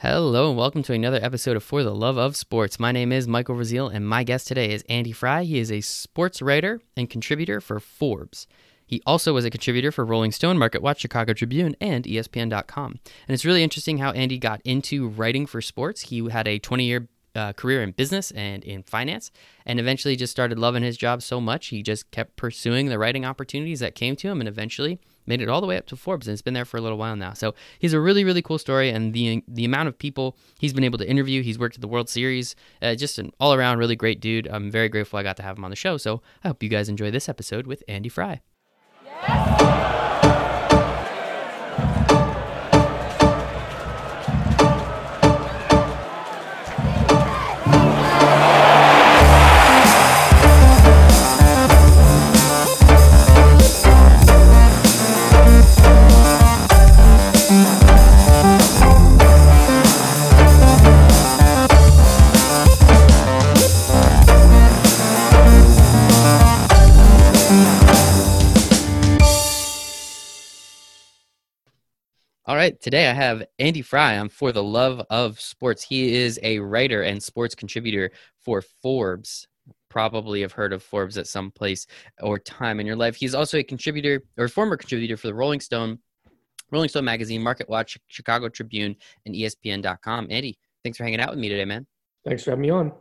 Hello and welcome to another episode of For the Love of Sports. My name is Michael Raziel and my guest today is Andy Frye. He is a sports writer and contributor for Forbes. He also was a contributor for Rolling Stone, Market Watch, Chicago Tribune, and ESPN.com. And it's really interesting how Andy got into writing for sports. He had a 20 year uh, career in business and in finance, and eventually just started loving his job so much he just kept pursuing the writing opportunities that came to him, and eventually made it all the way up to Forbes, and it's been there for a little while now. So he's a really, really cool story, and the the amount of people he's been able to interview. He's worked at the World Series, uh, just an all around really great dude. I'm very grateful I got to have him on the show. So I hope you guys enjoy this episode with Andy Frye. Yes. Right, today I have Andy Frye on For the Love of Sports. He is a writer and sports contributor for Forbes. Probably have heard of Forbes at some place or time in your life. He's also a contributor or former contributor for the Rolling Stone, Rolling Stone magazine, Market Watch, Chicago Tribune, and ESPN.com. Andy, thanks for hanging out with me today, man. Thanks for having me on.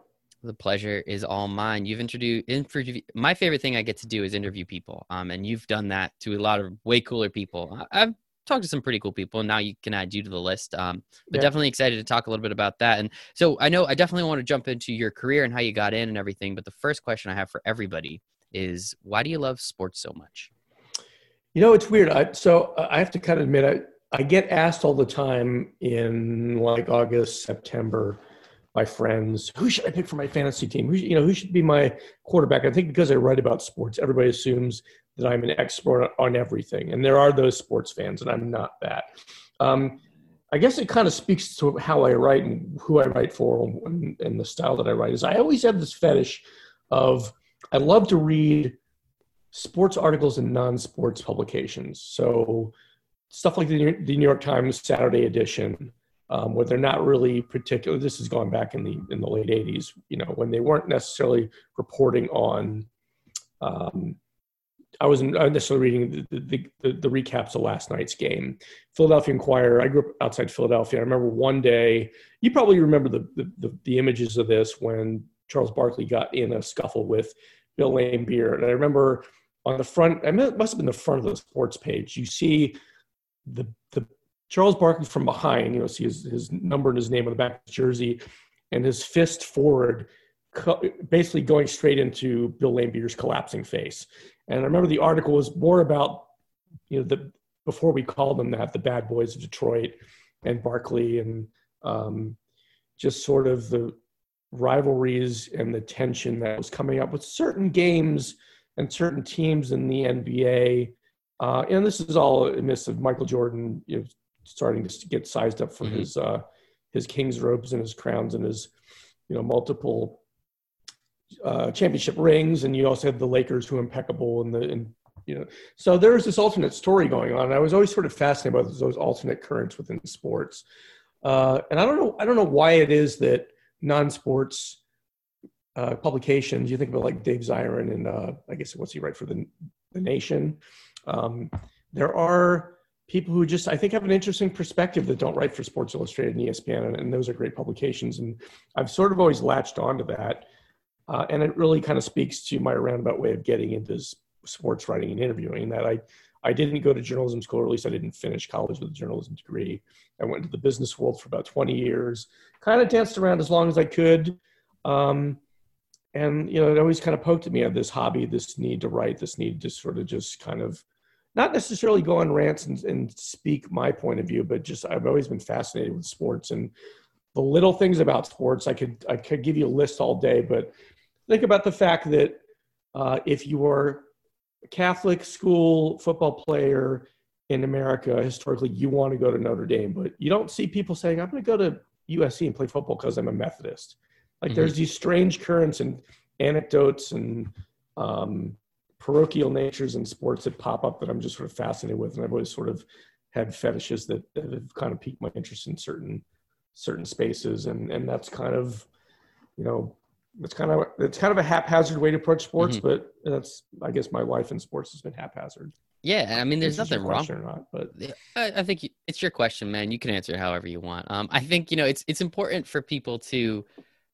The pleasure is all mine. You've introduced, interview, my favorite thing I get to do is interview people, um, and you've done that to a lot of way cooler people. I've talked to some pretty cool people. And now you can add you to the list. Um, but yeah. definitely excited to talk a little bit about that. And so I know I definitely want to jump into your career and how you got in and everything. But the first question I have for everybody is why do you love sports so much? You know, it's weird. I, so uh, I have to kind of admit, I, I get asked all the time in like August, September, by friends, who should I pick for my fantasy team? Who, you know, who should be my quarterback? I think because I write about sports, everybody assumes that I'm an expert on everything. And there are those sports fans, and I'm not that. Um, I guess it kind of speaks to how I write and who I write for and, and, the style that I write. Is I always have this fetish of I love to read sports articles in non-sports publications. So stuff like the, the New York Times Saturday edition, um, where they're not really particular. This is going back in the in the late '80s, you know, when they weren't necessarily reporting on um, I wasn't necessarily reading the, the, the, the, recaps of last night's game. Philadelphia Inquirer. I grew up outside Philadelphia. I remember one day. You probably remember the the, the images of this when Charles Barkley got in a scuffle with Bill Laimbeer, and I remember on the front. I mean, it must have been the front of the sports page. You see the the Charles Barkley from behind. You know, see his his number and his name on the back of his jersey, and his fist forward basically going straight into Bill Laimbeer's collapsing face. And I remember the article was more about, you know, the before we called them that, the bad boys of Detroit and Barkley and um, just sort of the rivalries and the tension that was coming up with certain games and certain teams in the NBA. Uh, and this is all in midst of Michael Jordan, you know, starting to get sized up for mm-hmm. his uh, his king's robes and his crowns and his you know multiple uh, championship rings, and you also have the Lakers who are impeccable and the and you know. So there's this alternate story going on. I was always sort of fascinated by those, those alternate currents within sports, uh, and I don't know I don't know why it is that non-sports uh, publications. You think about like Dave Zirin and uh, I guess what's he write for the the Nation. Um, there are people who just I think have an interesting perspective that don't write for Sports Illustrated and ESPN, and, and those are great publications. And I've sort of always latched onto that. Uh, and it really kind of speaks to my roundabout way of getting into sports writing and interviewing that I, I didn't go to journalism school, or at least I didn't finish college with a journalism degree. I went into the business world for about 20 years, kind of danced around as long as I could. Um, and, you know, it always kind of poked at me of this hobby, this need to write, this need to sort of just kind of not necessarily go on rants and, and speak my point of view, but just I've always been fascinated with sports and the little things about sports. I could I could give you a list all day, but think about the fact that uh, if you were a Catholic school football player in America, historically, you want to go to Notre Dame, but you don't see people saying, I'm going to go to USC and play football because I'm a Methodist. Like mm-hmm. there's these strange currents and anecdotes and um, parochial natures in sports that pop up that I'm just sort of fascinated with. And I've always sort of had fetishes that, that have kind of piqued my interest in certain certain spaces, and and that's kind of, you know, it's kind of it's kind of a haphazard way to approach sports, mm-hmm. but that's I guess my life in sports has been haphazard. Yeah, I mean, there's nothing wrong. Or not, but I, I think it's your question, man. You can answer however you want. Um, I think you know it's it's important for people to.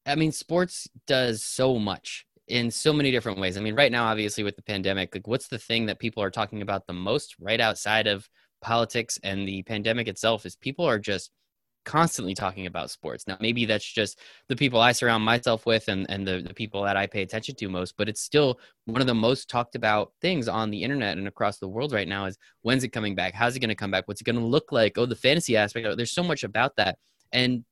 I mean, sports does so much in so many different ways. I mean, right now, obviously, with the pandemic, like, what's the thing that people are talking about the most, right outside of politics and the pandemic itself, is people are just constantly talking about sports. Now, maybe that's just the people I surround myself with and, and the, the people that I pay attention to most, but it's still one of the most talked about things on the internet and across the world right now is when's it coming back? How's it going to come back? What's it going to look like? Oh, the fantasy aspect. There's so much about that. And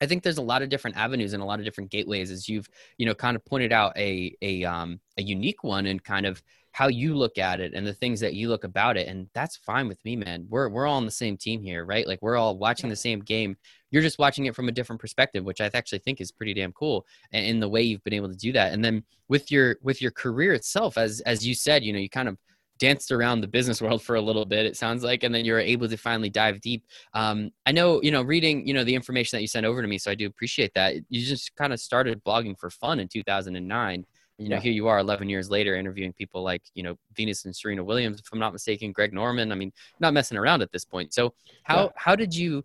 I think there's a lot of different avenues and a lot of different gateways, as you've you know kind of pointed out a a um, a unique one and kind of how you look at it and the things that you look about it, and that's fine with me, man. We're we're all on the same team here, right? Like we're all watching the same game. You're just watching it from a different perspective, which I actually think is pretty damn cool. And in the way you've been able to do that, and then with your with your career itself, as as you said, you know, you kind of danced around the business world for a little bit it sounds like and then you're able to finally dive deep um, i know you know reading you know the information that you sent over to me so i do appreciate that you just kind of started blogging for fun in 2009 you know yeah. here you are 11 years later interviewing people like you know venus and serena williams if i'm not mistaken greg norman i mean not messing around at this point. So how yeah. how did you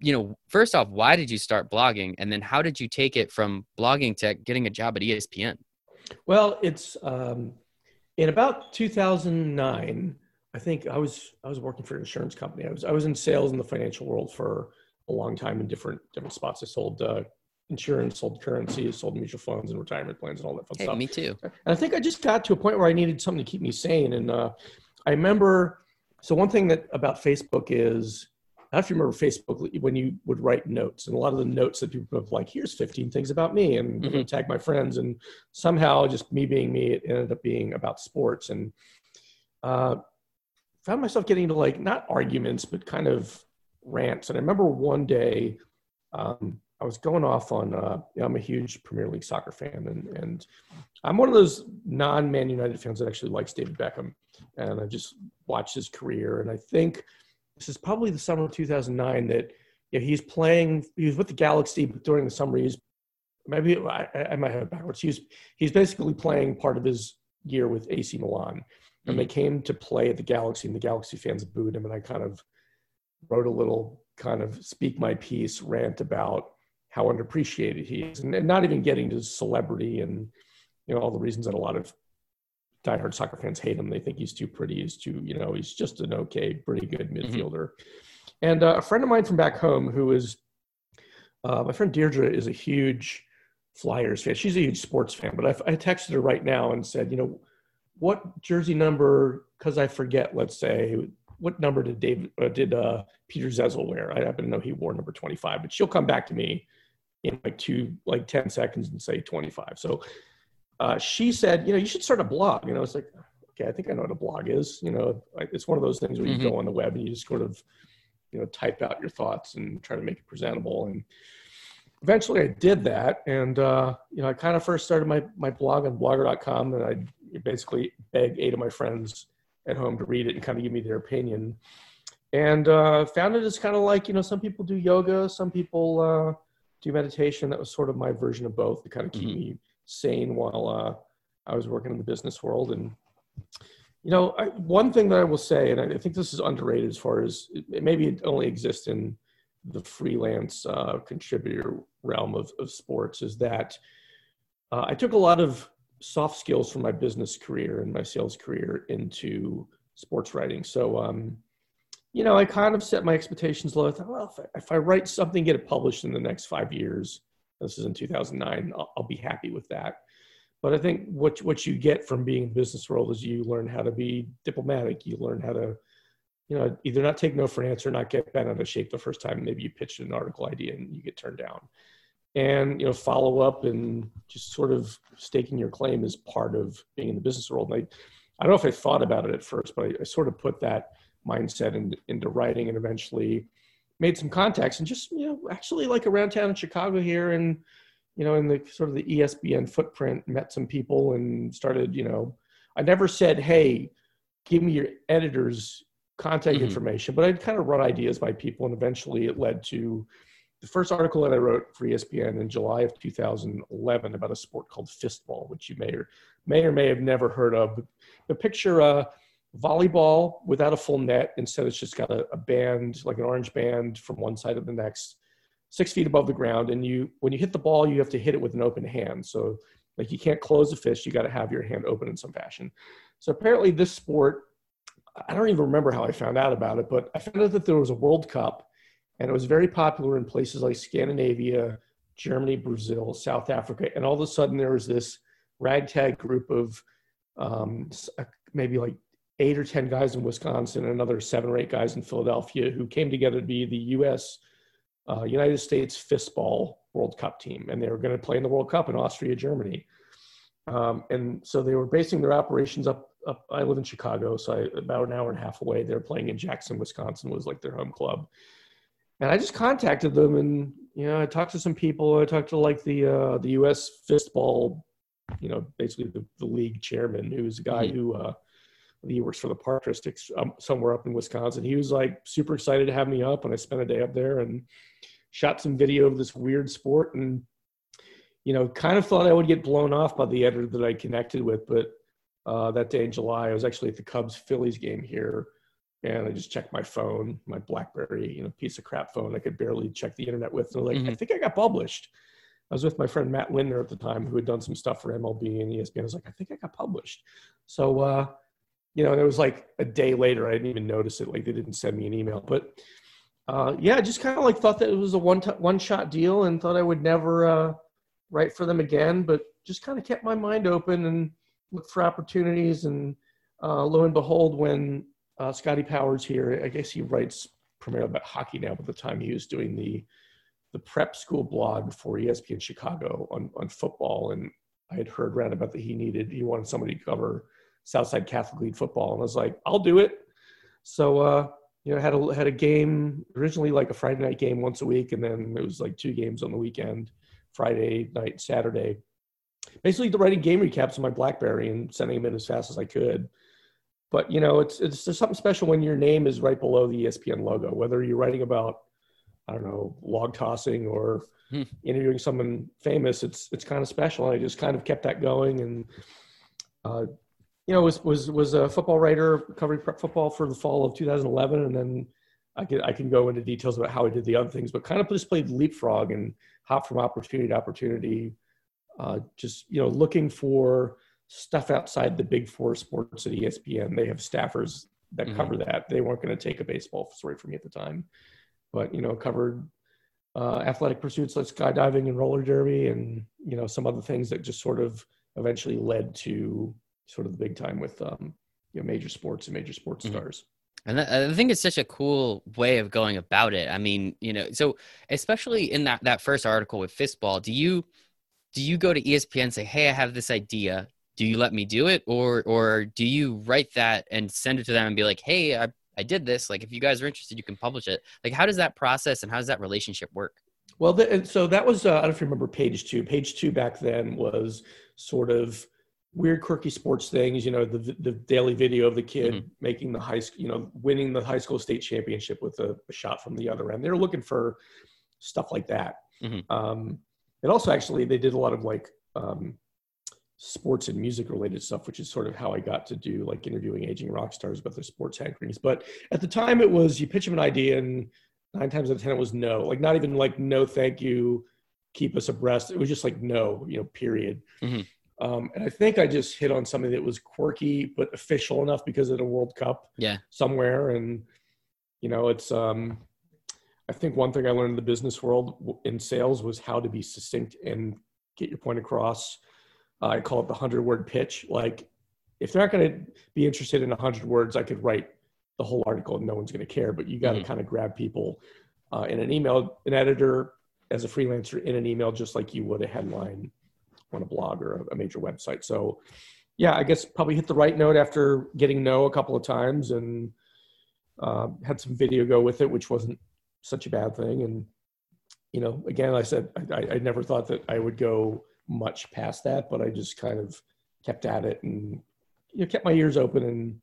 you know first off why did you start blogging? And then how did you take it from blogging to getting a job at espn well it's um in about 2009 i think i was i was working for an insurance company. I was i was in sales in the financial world for a long time in different different spots. I sold uh, insurance sold currency sold mutual funds and retirement plans and all that fun hey, stuff me too and i think i just got to a point where i needed something to keep me sane and uh, i remember so one thing that about facebook is I have to remember Facebook when you would write notes, and a lot of the notes that people put like, "Here's 15 things about me," and mm-hmm. tag my friends, and somehow just me being me, it ended up being about sports, and uh, found myself getting into like not arguments, but kind of rants. And I remember one day um, I was going off on. Uh, you know, I'm a huge Premier League soccer fan, and and I'm one of those non-Man United fans that actually likes David Beckham, and I just watched his career, and I think this is probably the summer of 2009 that you know, he's playing. He was with the Galaxy, but during the summer he's maybe I, I might have it backwards. He's he's basically playing part of his year with AC Milan, and mm-hmm. they came to play at the Galaxy, and the Galaxy fans booed him. And I kind of wrote a little kind of speak my piece rant about how underappreciated he is, and, and not even getting to celebrity and you know all the reasons that a lot of diehard soccer fans hate him. They think he's too pretty. He's too, you know, he's just an okay, pretty good mm-hmm. midfielder. Mm-hmm. And uh, a friend of mine from back home, who is uh, my friend Deirdre, is a huge Flyers fan. She's a huge sports fan. But I, I texted her right now and said, you know, what jersey number? Because I forget. Let's say what number did David uh, did uh, Peter Zezel wear? I happen to know he wore number twenty five, but she'll come back to me in like two, like ten seconds and say twenty five. So uh, she said, you know, you should start a blog. You know, it's like, okay, I think I know what a blog is. You know, it's one of those things where you mm-hmm. go on the web and you just sort of, you know, type out your thoughts and try to make it presentable. And eventually I did that. And, uh, you know, I kind of first started my, my blog on blogger.com and I basically begged eight of my friends at home to read it and kind of give me their opinion. And uh, found it as kind of like, you know, some people do yoga, some people uh, do meditation. That was sort of my version of both to kind of keep mm-hmm. me sane while uh, I was working in the business world. And, you know, I, one thing that I will say, and I think this is underrated as far as it, maybe it only exists in the freelance uh, contributor realm of, of sports, is that uh, I took a lot of soft skills from my business career and my sales career into sports writing. So, um, you know, I kind of set my expectations low. I thought, well, if I, if I write something, get it published in the next five years, this is in 2009. I'll, I'll, be happy with that. But I think what what you get from being in the business world is you learn how to be diplomatic. You learn how to, you know, either not take no for an answer, not get bent out of shape the first time. Maybe you pitch an article idea and you get turned down. And you know, follow up and just sort of staking your claim is part of being in the business world. And I, I don't know if I thought about it at first, but I, I sort of put that mindset in, into writing and eventually made some contacts and just you know actually like around town in Chicago here and you know in the sort of the ESPN footprint met some people and started you know I never said hey give me your editor's contact mm-hmm. information but I'd kind of run ideas by people and eventually it led to the first article that I wrote for ESPN in July of 2011 about a sport called fistball, which you may or may or may have never heard of. But picture a volleyball without a full net. Instead, it's just got a, a band, like an orange band, from one side to the next, six feet above the ground. And you, when you hit the ball, you have to hit it with an open hand. So, like, you can't close the fist. You got to have your hand open in some fashion. So apparently, this sport. I don't even remember how I found out about it, but I found out that there was a World Cup and it was very popular in places like Scandinavia, Germany, Brazil, South Africa, and all of a sudden there was this ragtag group of um, uh, maybe like eight or ten guys in Wisconsin, and another seven or eight guys in Philadelphia, who came together to be the U.S. Uh, United States fistball World Cup team, and they were going to play in the World Cup in Austria, Germany. Um, and so they were basing their operations up, up. I live in Chicago, so I, about an hour and a half away. They were playing in Jackson, Wisconsin, was like their home club and I just contacted them, and you know, I talked to some people. I talked to like the uh, the U.S. fistball, you know, basically the, the league chairman, who's a guy mm-hmm. who uh, he works for the Park District um, somewhere up in Wisconsin. He was like super excited to have me up, and I spent a day up there and shot some video of this weird sport, and you know, kind of thought I would get blown off by the editor that I connected with, but uh, that day in July, I was actually at the Cubs Phillies game here and I just checked my phone, my BlackBerry, you know, piece of crap phone I could barely check the internet with. And like, mm-hmm. I think I got published. I was with my friend Matt Lindner at the time, who had done some stuff for MLB and ESPN. I was like, I think I got published. So, uh, you know, it was like a day later. I didn't even notice it. Like they didn't send me an email, but uh, yeah, I just kind of like thought that it was a one t- one shot deal and thought I would never uh, write for them again. But just kind of kept my mind open and looked for opportunities. And uh, lo and behold, when uh, Scotty Powers here. I guess he writes primarily about hockey now, but the time he was doing the the prep school blog for ESPN Chicago on, on football. And I had heard around about that he needed, he wanted somebody to cover Southside Catholic League football. And I was like, I'll do it. So, uh, you know, had a, had a game originally like a Friday night game once a week. And then it was like two games on the weekend, Friday night, Saturday. Basically the writing game recaps on my Blackberry and sending them in as fast as I could but you know it's it's just something special when your name is right below the espn logo whether you're writing about i don't know log tossing or hmm. interviewing someone famous it's it's kind of special and i just kind of kept that going and uh, you know was was was a football writer covering prep football for the fall of 2011 and then i can i can go into details about how i did the other things but kind of just played leapfrog and hop from opportunity to opportunity uh, just you know looking for stuff outside the big four sports at ESPN. They have staffers that mm-hmm. cover that. They weren't going to take a baseball story from me at the time, but you know, covered uh, athletic pursuits like skydiving and roller derby, and you know, some other things that just sort of eventually led to sort of the big time with um, you know major sports and major sports mm-hmm. stars. And I think it's such a cool way of going about it. I mean, you know, so especially in that that first article with fistball, do you do you go to ESPN and say, "Hey, I have this idea do you let me do it or or do you write that and send it to them and be like hey i, I did this like if you guys are interested you can publish it like how does that process and how does that relationship work well the, so that was uh, i don't know if you remember page two page two back then was sort of weird quirky sports things you know the the daily video of the kid mm-hmm. making the high school you know winning the high school state championship with a, a shot from the other end they're looking for stuff like that mm-hmm. um, and also actually they did a lot of like um, sports and music related stuff, which is sort of how I got to do like interviewing aging rock stars about their sports hankerings. But at the time, it was you pitch them an idea, and nine times out of ten, it was no. Like not even like no, thank you, keep us abreast. It was just like no, you know, period. Mm-hmm. Um, and I think I just hit on something that was quirky but official enough because of the World Cup, yeah, somewhere. And you know, it's um, I think one thing I learned in the business world in sales was how to be succinct and get your point across uh, I call it the hundred word pitch. Like, if they're not going to be interested in a hundred words, I could write the whole article and no one's going to care. But you got to mm-hmm. kind of grab people uh, in an email, an editor as a freelancer in an email, just like you would a headline on a blog or a, a major website. So, yeah, I guess probably hit the right note after getting no a couple of times and uh, had some video go with it, which wasn't such a bad thing. And you know, again, I said I, I never thought that I would go much past that, but I just kind of kept at it and you know, kept my ears open and,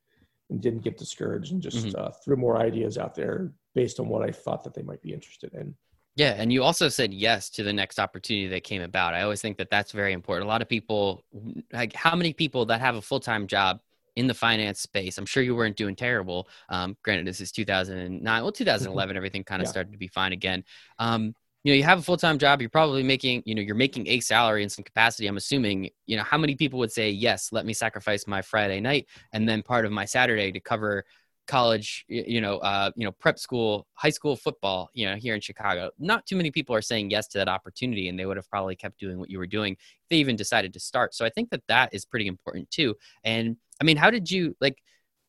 and didn't get discouraged and just mm-hmm. uh, threw more ideas out there based on what I thought that they might be interested in. Yeah, and you also said yes to the next opportunity that came about. I always think that that's very important. A lot of people, like how many people that have a full time job in the finance space, I'm sure you weren't doing terrible. Um, granted, this is 2009. Well, 2011, mm-hmm. everything kind of yeah. started to be fine again. Um, you know, you have a full time job. You're probably making, you know, you're making a salary in some capacity. I'm assuming. You know, how many people would say yes? Let me sacrifice my Friday night and then part of my Saturday to cover college, you know, uh, you know, prep school, high school football, you know, here in Chicago. Not too many people are saying yes to that opportunity, and they would have probably kept doing what you were doing if they even decided to start. So I think that that is pretty important too. And I mean, how did you like?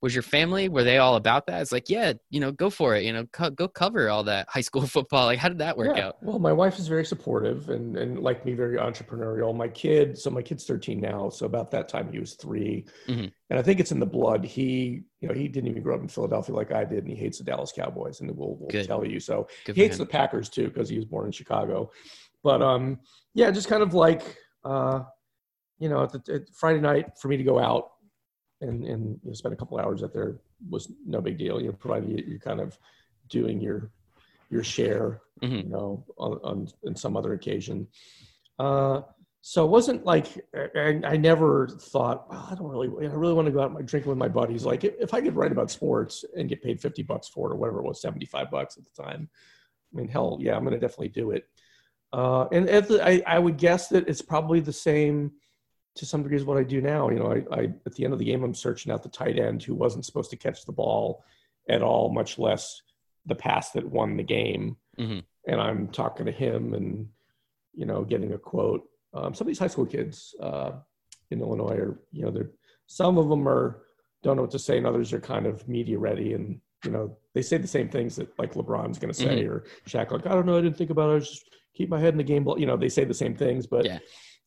Was your family were they all about that? It's like yeah you know go for it you know co- go cover all that high school football. Like how did that work yeah. out? Well my wife is very supportive and and like me very entrepreneurial. My kid so my kid's 13 now so about that time he was 3 mm-hmm. and i think it's in the blood. He you know he didn't even grow up in philadelphia like i did and he hates the dallas cowboys and we'll, we'll tell you. So Good he hates him. the packers too because he was born in chicago. But um yeah just kind of like uh you know, at, at Friday night for me to go out and and you know, spend a couple hours out there was no big deal. You know, provided you, you're kind of doing your your share, mm-hmm. you know, on, on, on some other occasion. Uh, so it wasn't like I, I never thought oh, I don't really I really want to go out and drink with my buddies. Like if I could write about sports and get paid fifty bucks for it or whatever it was, seventy five bucks at the time. I mean, hell, yeah, I'm going to definitely do it. Uh, and the, I, I would guess that it's probably the same to some degree is what I do now. You know, I, I, at the end of the game, I'm searching out the tight end who wasn't supposed to catch the ball at all, much less the pass that won the game. Mm-hmm. And I'm talking to him and, you know, getting a quote. Um, some of these high school kids uh, in Illinois are, you know, they're some of them are don't know what to say, and others are kind of media ready, and you know, they say the same things that like LeBron's going to say mm-hmm. or Shaq. Like, I don't know, I didn't think about it. I just keep my head in the game. You know, they say the same things, but yeah.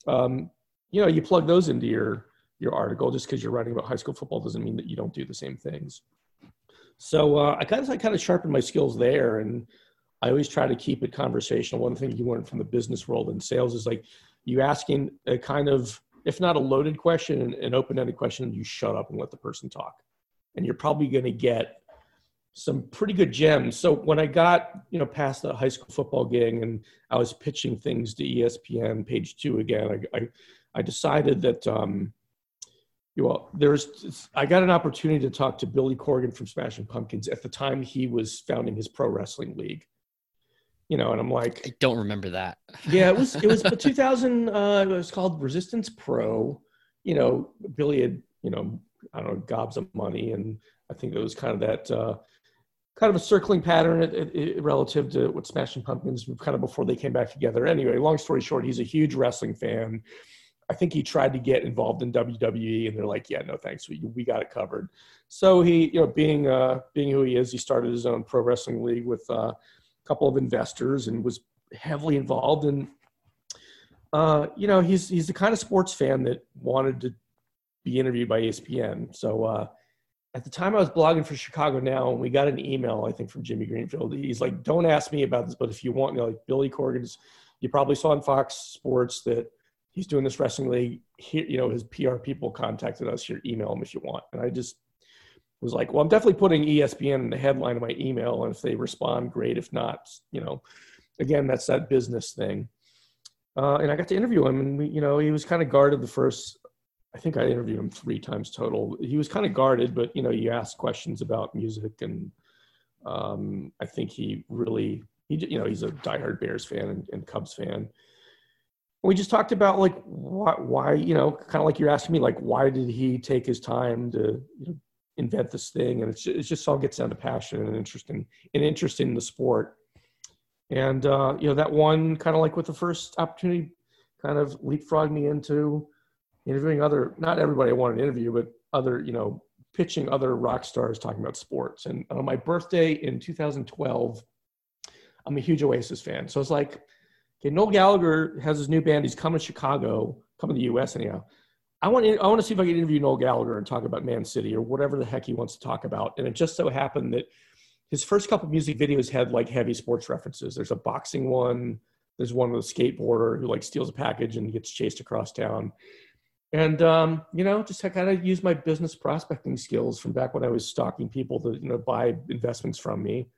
um, you know, you plug those into your your article. Just because you're writing about high school football doesn't mean that you don't do the same things. So uh, I kind of I kind of sharpened my skills there, and I always try to keep it conversational. One thing you learn from the business world and sales is like you asking a kind of if not a loaded question, an open-ended question, you shut up and let the person talk, and you're probably going to get some pretty good gems. So when I got, you know, past the high school football gig and I was pitching things to ESPN page two again, I, I, I decided that um, well, there's I got an opportunity to talk to Billy Corgan from Smashing Pumpkins at the time he was founding his pro wrestling league. You know, and I'm like, I don't remember that. yeah, it was it was 2000. Uh, it was called Resistance Pro. You know, Billy had you know I don't know gobs of money, and I think it was kind of that uh, kind of a circling pattern it, it, it, relative to what Smashing Pumpkins kind of before they came back together. Anyway, long story short, he's a huge wrestling fan. I think he tried to get involved in WWE, and they're like, "Yeah, no thanks, we we got it covered." So he, you know, being uh, being who he is, he started his own pro wrestling league with uh, a couple of investors and was heavily involved. And uh, you know, he's he's the kind of sports fan that wanted to be interviewed by ESPN. So uh, at the time, I was blogging for Chicago Now, and we got an email, I think, from Jimmy Greenfield. He's like, "Don't ask me about this, but if you want, you know, like Billy Corgan's, you probably saw on Fox Sports that." He's doing this wrestling league. Here, you know, his PR people contacted us. Here, email him if you want. And I just was like, well, I'm definitely putting ESPN in the headline of my email, and if they respond, great. If not, you know, again, that's that business thing. Uh, and I got to interview him, and we, you know, he was kind of guarded the first. I think I interviewed him three times total. He was kind of guarded, but you know, you ask questions about music, and um, I think he really, he, you know, he's a diehard Bears fan and, and Cubs fan we just talked about like why, why you know kind of like you're asking me like why did he take his time to you know, invent this thing? And it's just, it's just all gets down to passion and interest in, and interest in the sport. And uh, you know that one kind of like with the first opportunity kind of leapfrogged me into interviewing other not everybody i wanted to interview but other you know pitching other rock stars talking about sports. And on my birthday in 2012 i'm a huge oasis fan. So it's like Okay, Noel Gallagher has his new band. He's coming to Chicago, coming to the U.S. anyhow. I want to, I want to see if I can interview Noel Gallagher and talk about Man City or whatever the heck he wants to talk about. And it just so happened that his first couple music videos had like heavy sports references. There's a boxing one. There's one with a skateboarder who like steals a package and gets chased across town. And um, you know, just kind of use my business prospecting skills from back when I was stalking people to you know buy investments from me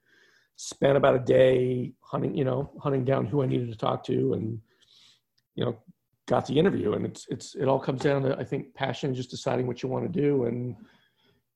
spent about a day hunting, you know, hunting down who I needed to talk to, and you know, got the interview. And it's it's it all comes down to I think passion, just deciding what you want to do, and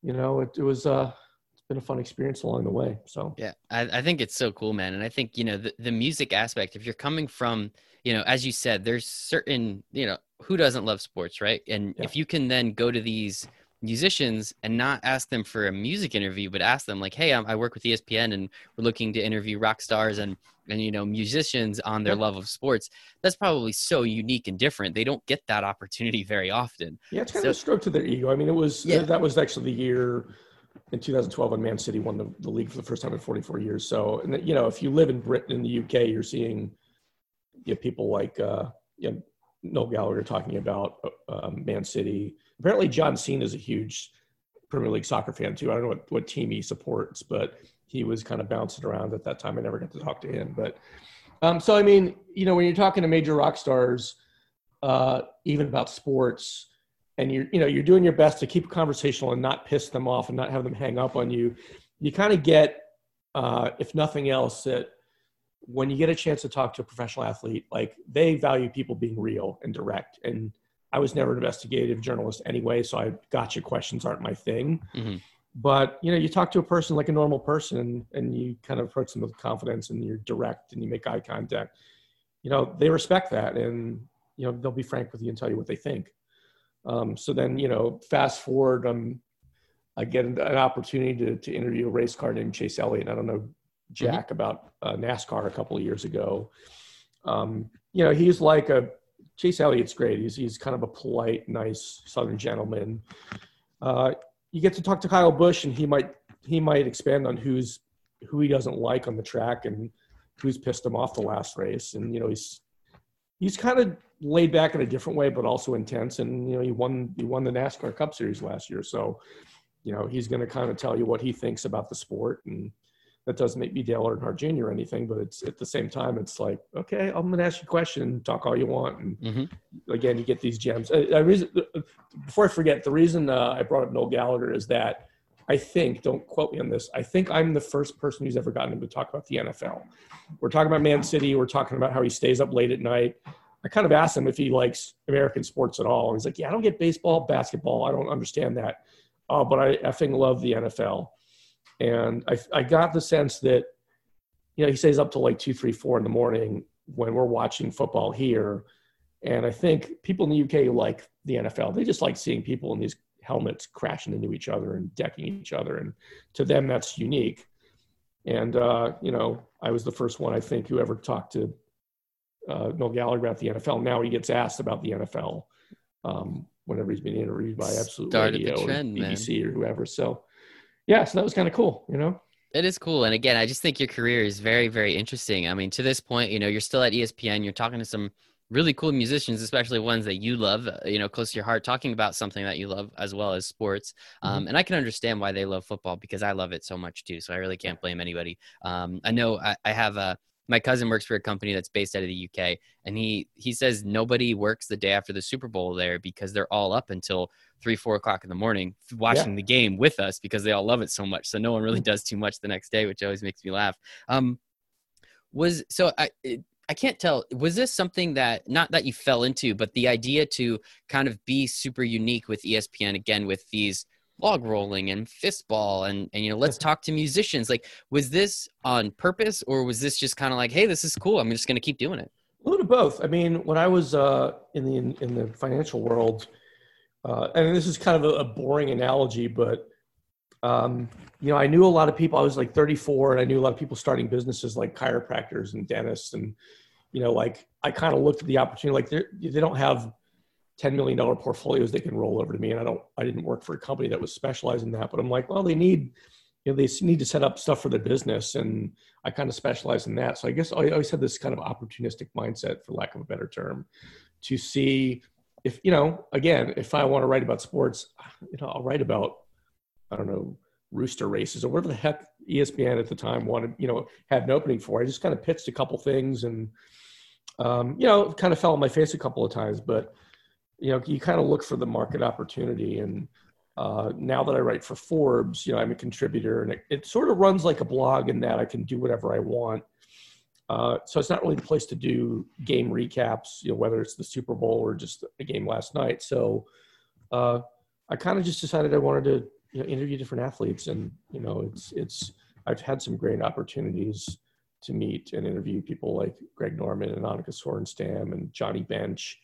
you know, it, it was uh, it's been a fun experience along the way. So yeah, I, I think it's so cool, man. And I think you know the the music aspect. If you're coming from you know, as you said, there's certain you know who doesn't love sports, right? And yeah. if you can then go to these musicians and not ask them for a music interview, but ask them like, "Hey, I'm, i work with ESPN and we're looking to interview rock stars and and you know musicians on their love of sports." That's probably so unique and different. They don't get that opportunity very often. Yeah, it's kind so, of a stroke to their ego. I mean, it was yeah. that was actually the year in 2012 when Man City won the, the league for the first time in 44 years. So, and you know, if you live in Britain in the UK, you're seeing you know, people like uh, you know, Noel Gallagher talking about uh, Man City apparently John Cena is a huge Premier League soccer fan too. I don't know what, what team he supports, but he was kind of bouncing around at that time. I never got to talk to him, but um, so I mean, you know, when you're talking to major rock stars, uh, even about sports, and you're you know you're doing your best to keep conversational and not piss them off and not have them hang up on you, you kind of get, uh, if nothing else, that when you get a chance to talk to a professional athlete, like they value people being real and direct and I was never an investigative journalist anyway, so I gotcha questions aren't my thing. Mm-hmm. But you know, you talk to a person like a normal person, and you kind of approach them with confidence, and you're direct, and you make eye contact. You know, they respect that, and you know they'll be frank with you and tell you what they think. Um, so then, you know, fast forward, um, I get an opportunity to, to interview a race car named Chase Elliott. I don't know Jack mm-hmm. about uh, NASCAR a couple of years ago. Um, you know, he's like a Chase Elliott's great. He's he's kind of a polite, nice Southern gentleman. Uh, you get to talk to Kyle Busch, and he might he might expand on who's who he doesn't like on the track and who's pissed him off the last race. And you know he's he's kind of laid back in a different way, but also intense. And you know he won he won the NASCAR Cup Series last year, so you know he's going to kind of tell you what he thinks about the sport and that doesn't make me Dale Earnhardt Jr. or anything, but it's at the same time, it's like, okay, I'm going to ask you a question, talk all you want. And mm-hmm. again, you get these gems. I, I reason, before I forget, the reason uh, I brought up Noel Gallagher is that I think, don't quote me on this, I think I'm the first person who's ever gotten him to talk about the NFL. We're talking about Man City. We're talking about how he stays up late at night. I kind of asked him if he likes American sports at all. And he's like, yeah, I don't get baseball, basketball. I don't understand that. Oh, but I effing love the NFL. And I, I got the sense that, you know, he stays up till like two, three, four in the morning when we're watching football here. And I think people in the UK like the NFL. They just like seeing people in these helmets crashing into each other and decking each other. And to them, that's unique. And, uh, you know, I was the first one, I think, who ever talked to uh, Noel Gallagher about the NFL. Now he gets asked about the NFL um, whenever he's being interviewed by Absolute Started Radio trend, BBC man. or whoever. So yeah, so that was kind of cool, you know? It is cool. And again, I just think your career is very, very interesting. I mean, to this point, you know, you're still at ESPN, you're talking to some really cool musicians, especially ones that you love, uh, you know, close to your heart, talking about something that you love as well as sports. Um, mm-hmm. And I can understand why they love football because I love it so much too. So I really can't blame anybody. Um, I know I, I have a, my cousin works for a company that's based out of the UK, and he he says nobody works the day after the Super Bowl there because they're all up until three four o'clock in the morning watching yeah. the game with us because they all love it so much. So no one really mm-hmm. does too much the next day, which always makes me laugh. Um, was so I. It, I can't tell. Was this something that not that you fell into, but the idea to kind of be super unique with ESPN again with these log rolling and fistball and and you know let's talk to musicians. Like was this on purpose or was this just kind of like hey this is cool. I'm just going to keep doing it a little of both. I mean when i was uh, in the in, in, the financial world uh, and this is kind of a, a boring analogy but um, you know i knew a lot of people. I was like 34 and i knew a lot of people starting businesses like chiropractors and dentists and you know like i kind of looked at the opportunity. Like they don't have $10 million portfolios they can roll over to me. And I don't, I didn't work for a company that was specialized in that, but I'm like, well, they need, you know, they need to set up stuff for their business. And I kind of specialize in that. So I guess I always had this kind of opportunistic mindset, for lack of a better term, to see if, you know, again, if I want to write about sports, you know, I'll write about, I don't know, rooster races or whatever the heck ESPN at the time wanted, you know, had an opening for. I just kind of pitched a couple things and, um, you know, kind of fell on my face a couple of times, but you know you kind of look for the market opportunity and uh, now that I write for Forbes, you know, I'm a contributor, and it, it, sort of runs like a blog in that I can do whatever I want. Uh, so it's not really the place to do game recaps, you know, whether it's the Super Bowl or just a game last night. So uh, I kind of just decided I wanted to you know, interview different athletes, and you know, it's it's I've had some great opportunities to meet and interview people like Greg Norman and Annika Sorenstam and Johnny Bench.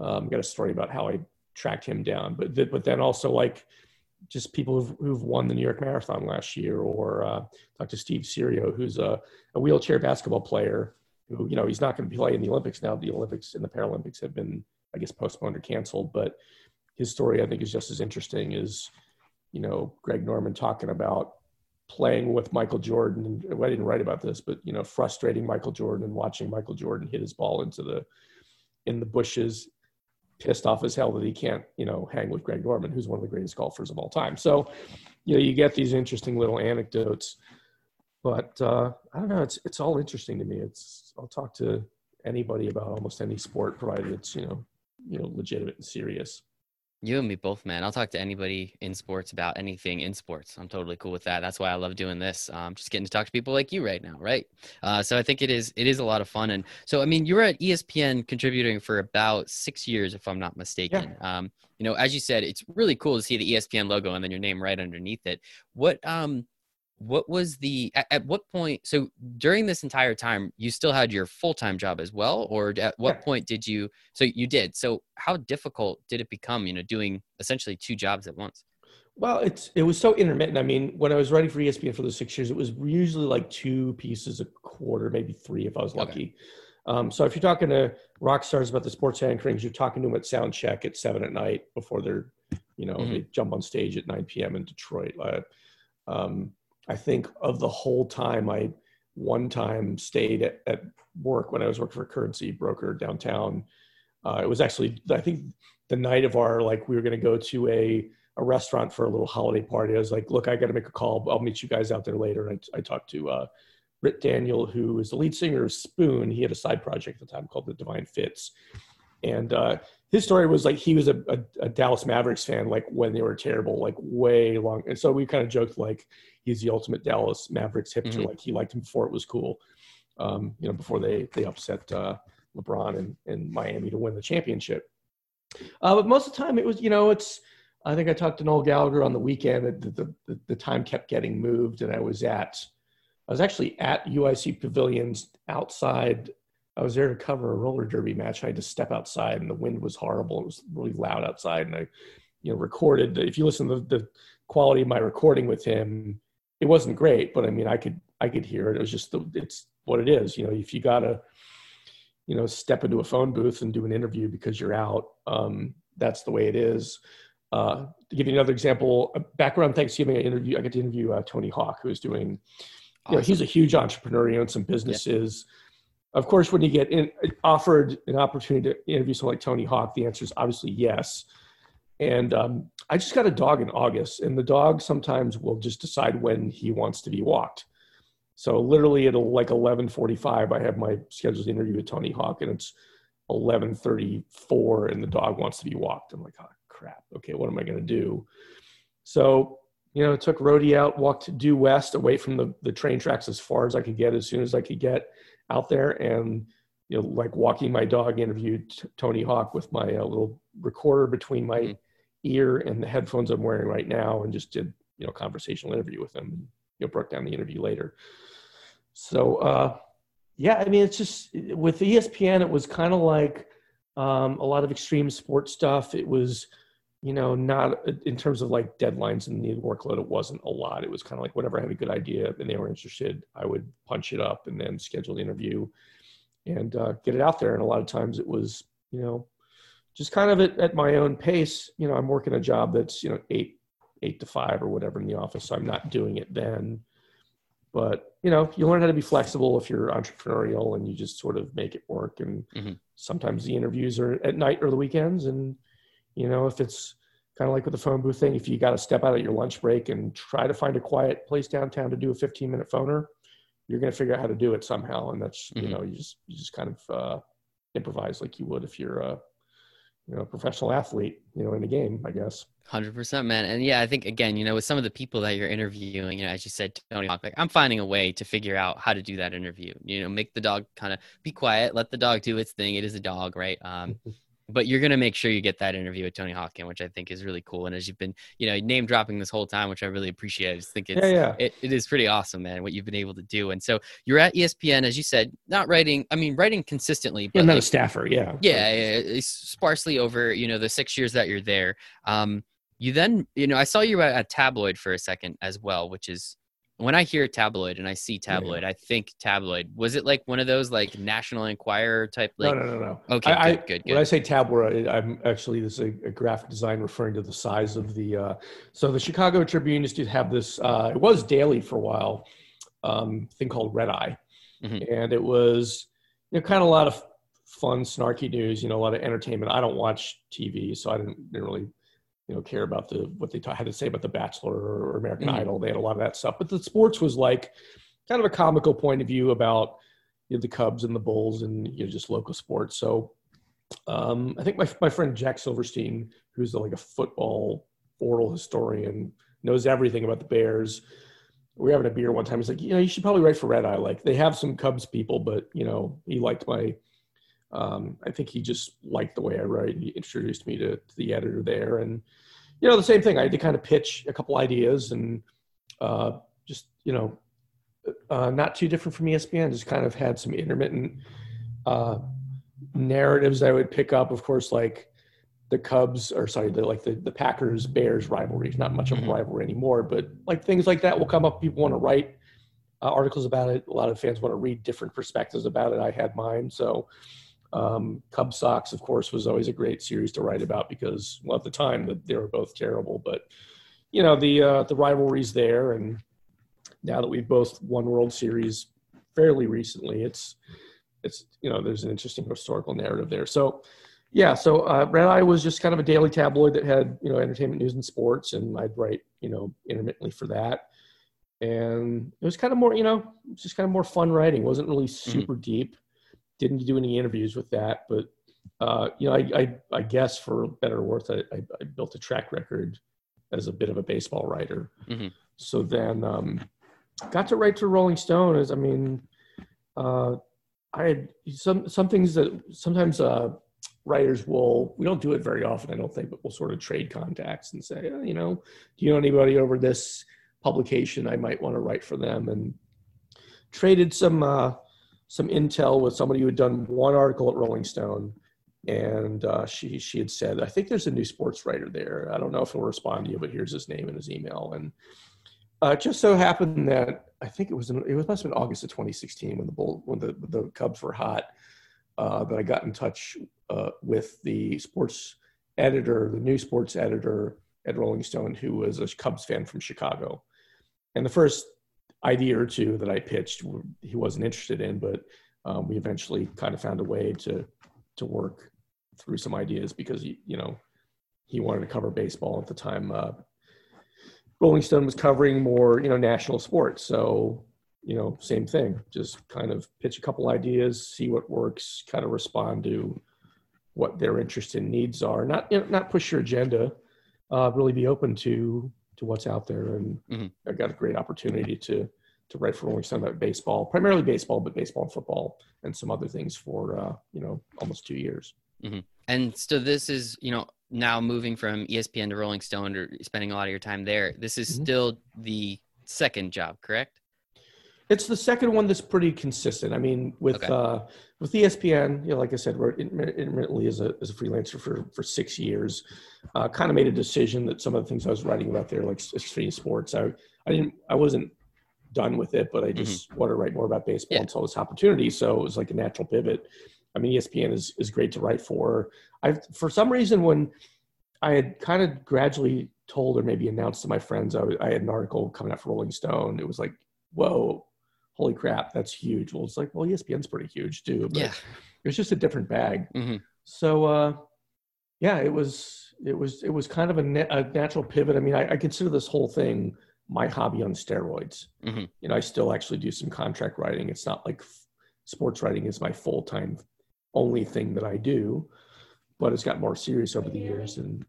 Um, got a story about how I tracked him down, but th- but then also like just people who've, who've won the New York Marathon last year, or uh, to Steve Serio, who's a, a wheelchair basketball player who you know he's not going to play in the Olympics now. The Olympics and the Paralympics have been, I guess, postponed or canceled, but his story I think is just as interesting as you know Greg Norman talking about playing with Michael Jordan. I didn't write about this, but you know, frustrating Michael Jordan and watching Michael Jordan hit his ball into the in the bushes, pissed off as hell that he can't, you know, hang with Greg Norman, who's one of the greatest golfers of all time. So, you know, you get these interesting little anecdotes. But uh, I don't know. It's it's all interesting to me. It's I'll talk to anybody about almost any sport, provided it's you know you know legitimate and serious. You and me both, man. I'll talk to anybody in sports about anything in sports. I'm totally cool with that. That's why I love doing this. Um, just getting to talk to people like you right now, right? Uh, so I think it is it is a lot of fun. And so I mean, you were at ESPN contributing for about six years, if I'm not mistaken. Yeah. Um, you know, as you said, it's really cool to see the ESPN logo and then your name right underneath it. What um what was the at, at, what point so during this entire time you still had your full-time job as well or at what yeah. point did you so you did so how difficult did it become you know doing essentially two jobs at once well it's it was so intermittent i mean when i was writing for espn for the six years it was usually like two pieces a quarter maybe three if i was lucky okay. um, so if you're talking to rock stars about the sports anchorings you're talking to them at sound check at seven at night before they're you know mm-hmm. they jump on stage at 9 p.m in detroit uh, um, I think of the whole time I one time stayed at, at work when I was working for a currency broker downtown. Uh, it was actually I think the night of our like we were going to go to a a restaurant for a little holiday party. I was like, look, I got to make a call. I'll meet you guys out there later. And I, I talked to uh, Britt Daniel, who is the lead singer of Spoon. He had a side project at the time called The Divine Fits. And uh, his story was like he was a, a, a, Dallas Mavericks fan, like when they were terrible, like way long. And so we kind of joked like he's the ultimate Dallas Mavericks hipster. Mm-hmm. Like he liked him before it was cool, um, you know, before they they upset uh, LeBron and, and Miami to win the championship. Uh, but most of the time, it was you know it's. I think I talked to Noel Gallagher on the weekend. The, the, the, the time kept getting moved, and I was at I was actually at UIC Pavilions outside I was there to cover a roller derby match. I had to step outside, and the wind was horrible. It was really loud outside, and I, you know, recorded. If you listen to the quality of my recording with him, it wasn't great, but I mean, I could I could hear it. It was just the, it's what it is. You know, if you gotta, you know, step into a phone booth and do an interview because you're out, um, that's the way it is. Uh, to give you another example, uh, back around Thanksgiving, I interview I got to interview uh, Tony Hawk, who's doing. Awesome. You know, he's a huge entrepreneur. He owns some businesses. Yeah of course, when you get in, offered an opportunity to interview someone like Tony Hawk, the answer is obviously yes. And um, I just got a dog in August, and the dog sometimes will just decide when he wants to be walked. So literally, it'll like 11:45. I have my scheduled interview with Tony Hawk, and it's 11:34, and the dog wants to be walked. I'm like, oh crap. Okay, what am I going to do? So you know, took Rhodey out, walked due west away from the, the train tracks as far as I could get, as soon as I could get out there and you know like walking my dog interviewed tony hawk with my uh, little recorder between my mm-hmm. ear and the headphones i'm wearing right now and just did you know conversational interview with him and you know broke down the interview later so uh yeah i mean it's just with espn it was kind of like um, a lot of extreme sports stuff it was you know not in terms of like deadlines and the workload it wasn't a lot. It was kind of like whenever i had a good idea and they were interested i would punch it up and then schedule the interview and uh, get it out there. And a lot of times it was you know just kind of at, at my own pace. You know i'm working a job that's you know eight eight to five or whatever in the office so i'm not doing it then. But you know you learn how to be flexible if you're entrepreneurial and you just sort of make it work. And mm-hmm. sometimes the interviews are at night or the weekends and you know, if it's kind of like with the phone booth thing, if you got to step out at your lunch break and try to find a quiet place downtown to do a 15 minute phoner, you're going to figure out how to do it somehow. And that's, mm-hmm. you know, you just, you just kind of uh, improvise like you would if you're, uh, you know professional athlete you know in the game i guess. 100% man. And yeah i think again you know with some of the people that you're interviewing you know as you said tony hawk like i'm finding a way to figure out how to do that interview. You know make the dog kind of be quiet let the dog do its thing. It is a dog right? Um but you're going to make sure you get that interview with Tony Hawkin, which I think is really cool. And as you've been, you know, name dropping this whole time, which I really appreciate. I just think it's, yeah, yeah. It, it is pretty awesome, man, what you've been able to do. And so you're at ESPN, as you said, not writing, I mean, writing consistently, but yeah, like, staffer. Yeah. Yeah. sparsely over, you know, the six years that you're there. Um, you then, you know, I saw you at, at Tabloid for a second as well, which is when I hear tabloid and I see tabloid, yeah. I think tabloid. Was it like one of those like National Enquirer type? Like, no, no, no, no. Okay, I, good, good, good. When I say tabloid, I'm actually this is a, a, graphic design referring to the size of the. Uh, so the Chicago Tribune used to have this. Uh, it was daily for a while. Um, thing called Red Eye, mm-hmm. and it was you know kind of a lot of fun, snarky news. You know, a lot of entertainment. I don't watch TV, so I didn't, didn't really you know care about the what they had to say about the Bachelor or American mm-hmm. Idol. They had a lot of that stuff, but the sports was like kind of a comical point of view about you know, the Cubs and the Bulls and you know just local sports. So um, I think my my friend Jack Silverstein, who's like a football oral historian, knows everything about the Bears. We were having a beer one time. He's like, you know, you should probably write for Red Eye. Like they have some Cubs people, but you know, he liked my. Um, I think he just liked the way I write. He introduced me to, to the editor there, and you know, the same thing. I had to kind of pitch a couple ideas and uh, just, you know, uh, not too different from ESPN, just kind of had some intermittent uh, narratives I would pick up. Of course, like the Cubs, or sorry, the, like the, the Packers Bears rivalry not much of a mm-hmm. rivalry anymore, but like things like that will come up. People want to write uh, articles about it. A lot of fans want to read different perspectives about it. I had mine. So, um, Cub Sox, of course, was always a great series to write about because, well, at the time that they were both terrible, but you know the uh, the rivalries there, and now that we've both won World Series fairly recently, it's it's you know there's an interesting historical narrative there. So yeah, so uh, Red Eye was just kind of a daily tabloid that had you know entertainment news and sports, and I'd write you know intermittently for that. And it was kind of more, you know, just kind of more fun writing. It wasn't really mm-hmm. super mm-hmm. deep didn't do any interviews with that, but uh, you know, I, I, I, guess for better or worse, I, I, I, built a track record as a bit of a baseball writer. Mm-hmm. So then um, got to write to Rolling Stone. As I mean, uh, I had some some things that sometimes uh, writers will. We don't do it very often, I don't think, but we'll sort of trade contacts and say, oh, you know, do you know anybody over this publication? I might want to write for them, and traded some uh, some intel with somebody who had done one article at Rolling Stone, and uh, she she had said, "I think there's a new sports writer there. I don't know if he'll respond to you, but here's his name and his email." And uh, it just so happened that I think it was in, it was must have been August of 2016 when the bull when the the Cubs were hot. Uh, that I got in touch uh, with the sports editor, the new sports editor at Rolling Stone, who was a Cubs fan from Chicago. And the first idea or two that I pitched he wasn't interested in, but um, we eventually kind of found a way to to work through some ideas because you know, he wanted to cover baseball at the time. Uh, Rolling Stone was covering more, you know, national sports. So, you know, same thing. Just kind of pitch a couple ideas, see what works, kind of respond to what their interest and needs are. Not, you know, not push your agenda. Uh, really be open to to what's out there. And mm-hmm. I got a great opportunity to to write for Rolling Stone about baseball, primarily baseball, but baseball and football and some other things for uh, you know almost two years. Mm-hmm. And so this is you know now moving from ESPN to Rolling Stone or spending a lot of your time there. This is mm-hmm. still the second job, correct? It's the second one that's pretty consistent. I mean, with okay. uh, with ESPN, you know, like I said, we're intermittently as a as a freelancer for for six years. Uh, kind of made a decision that some of the things I was writing about there, like extreme sports, I I didn't I wasn't done with it, but I just mm-hmm. want to write more about baseball yeah. until this opportunity. So it was like a natural pivot. I mean, ESPN is is great to write for. I for some reason when I had kind of gradually told or maybe announced to my friends I, I had an article coming out for Rolling Stone. It was like, whoa, holy crap, that's huge. Well, it's like, well, ESPN's pretty huge too. But yeah. It was just a different bag. Mm-hmm. So, uh, yeah, it was, it was, it was kind of a, na- a natural pivot. I mean, I, I, consider this whole thing my hobby on steroids. Mm-hmm. You know, I still actually do some contract writing. It's not like f- sports writing is my full time only thing that I do. but it's got more serious over the years. And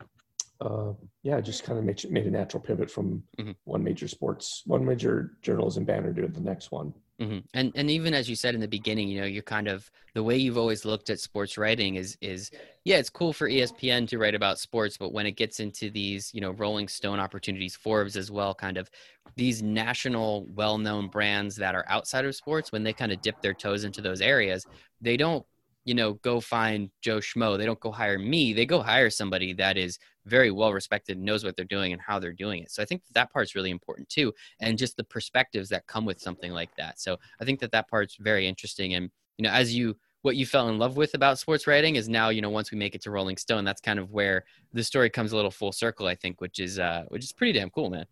uh, yeah, just kind of made, made a natural pivot from mm-hmm. one major sports, one major journalism banner to the next one. Mm-hmm. And and even as you said in the beginning, you know, you're kind of the way you've always looked at sports writing is is yeah, it's cool for ESPN to write about sports, but when it gets into these, you know, Rolling Stone opportunities, Forbes as well, kind of these national well-known brands that are outside of sports, when they kind of dip their toes into those areas, they don't you know, go find Joe Schmo. They don't go hire me. They go hire somebody that is very well respected, knows what they're doing and how they're doing it. So I think that part's really important too, and just the perspectives that come with something like that. So I think that that part's very interesting. And you know, as you what you fell in love with about sports writing is now you know once we make it to Rolling Stone, that's kind of where the story comes a little full circle. I think, which is uh, which is pretty damn cool, man.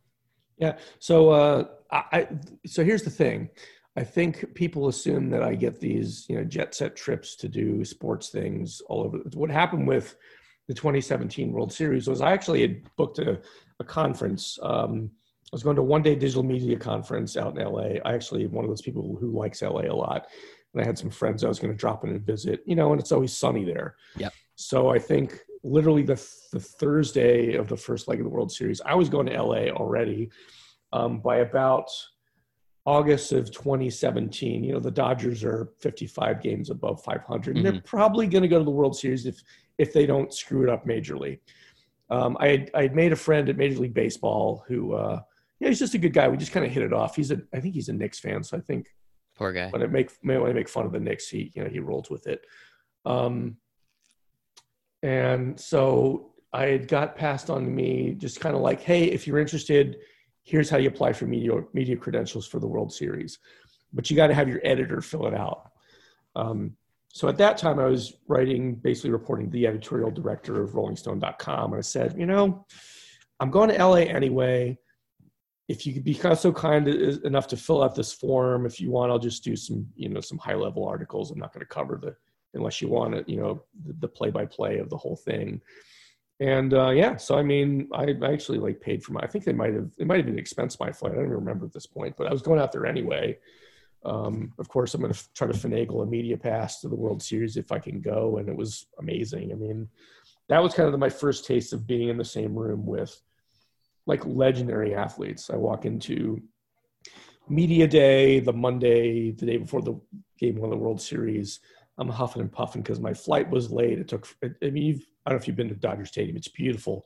Yeah. So uh, I so here's the thing. I think people assume that I get these, you know, jet set trips to do sports things all over. What happened with the 2017 World Series was I actually had booked a, a conference. Um, I was going to one day digital media conference out in LA. I actually one of those people who likes LA a lot, and I had some friends I was going to drop in and visit. You know, and it's always sunny there. Yeah. So I think literally the the Thursday of the first leg of the World Series, I was going to LA already. Um, by about August of 2017, you know, the Dodgers are 55 games above 500, and mm-hmm. they're probably going to go to the World Series if if they don't screw it up majorly. Um, I had, I had made a friend at Major League Baseball who, uh, yeah, he's just a good guy. We just kind of hit it off. He's a, I think he's a Knicks fan, so I think poor guy. When I make when I make fun of the Knicks, he you know he rolls with it. Um, and so I had got passed on to me, just kind of like, hey, if you're interested here's how you apply for media media credentials for the World Series, but you got to have your editor fill it out. Um, so at that time, I was writing, basically reporting the editorial director of RollingStone.com, and I said, you know, I'm going to LA anyway. If you could be so kind enough to fill out this form, if you want, I'll just do some, you know, some high level articles. I'm not going to cover the, unless you want it, you know, the play by play of the whole thing and uh, yeah, so I mean, I, actually like paid for my. I think they might have. It might have been expense my flight. I don't even remember at this point, but I was going out there anyway. Um, of course, I'm going to try to finagle a media pass to the World Series if I can go, and it was amazing. I mean, that was kind of the, my first taste of being in the same room with like legendary athletes. I walk into media day, the Monday, the day before the game of the World Series. I'm huffing and puffing because my flight was late. It took. I mean, you've I don't know if you've been to Dodger Stadium. It's beautiful.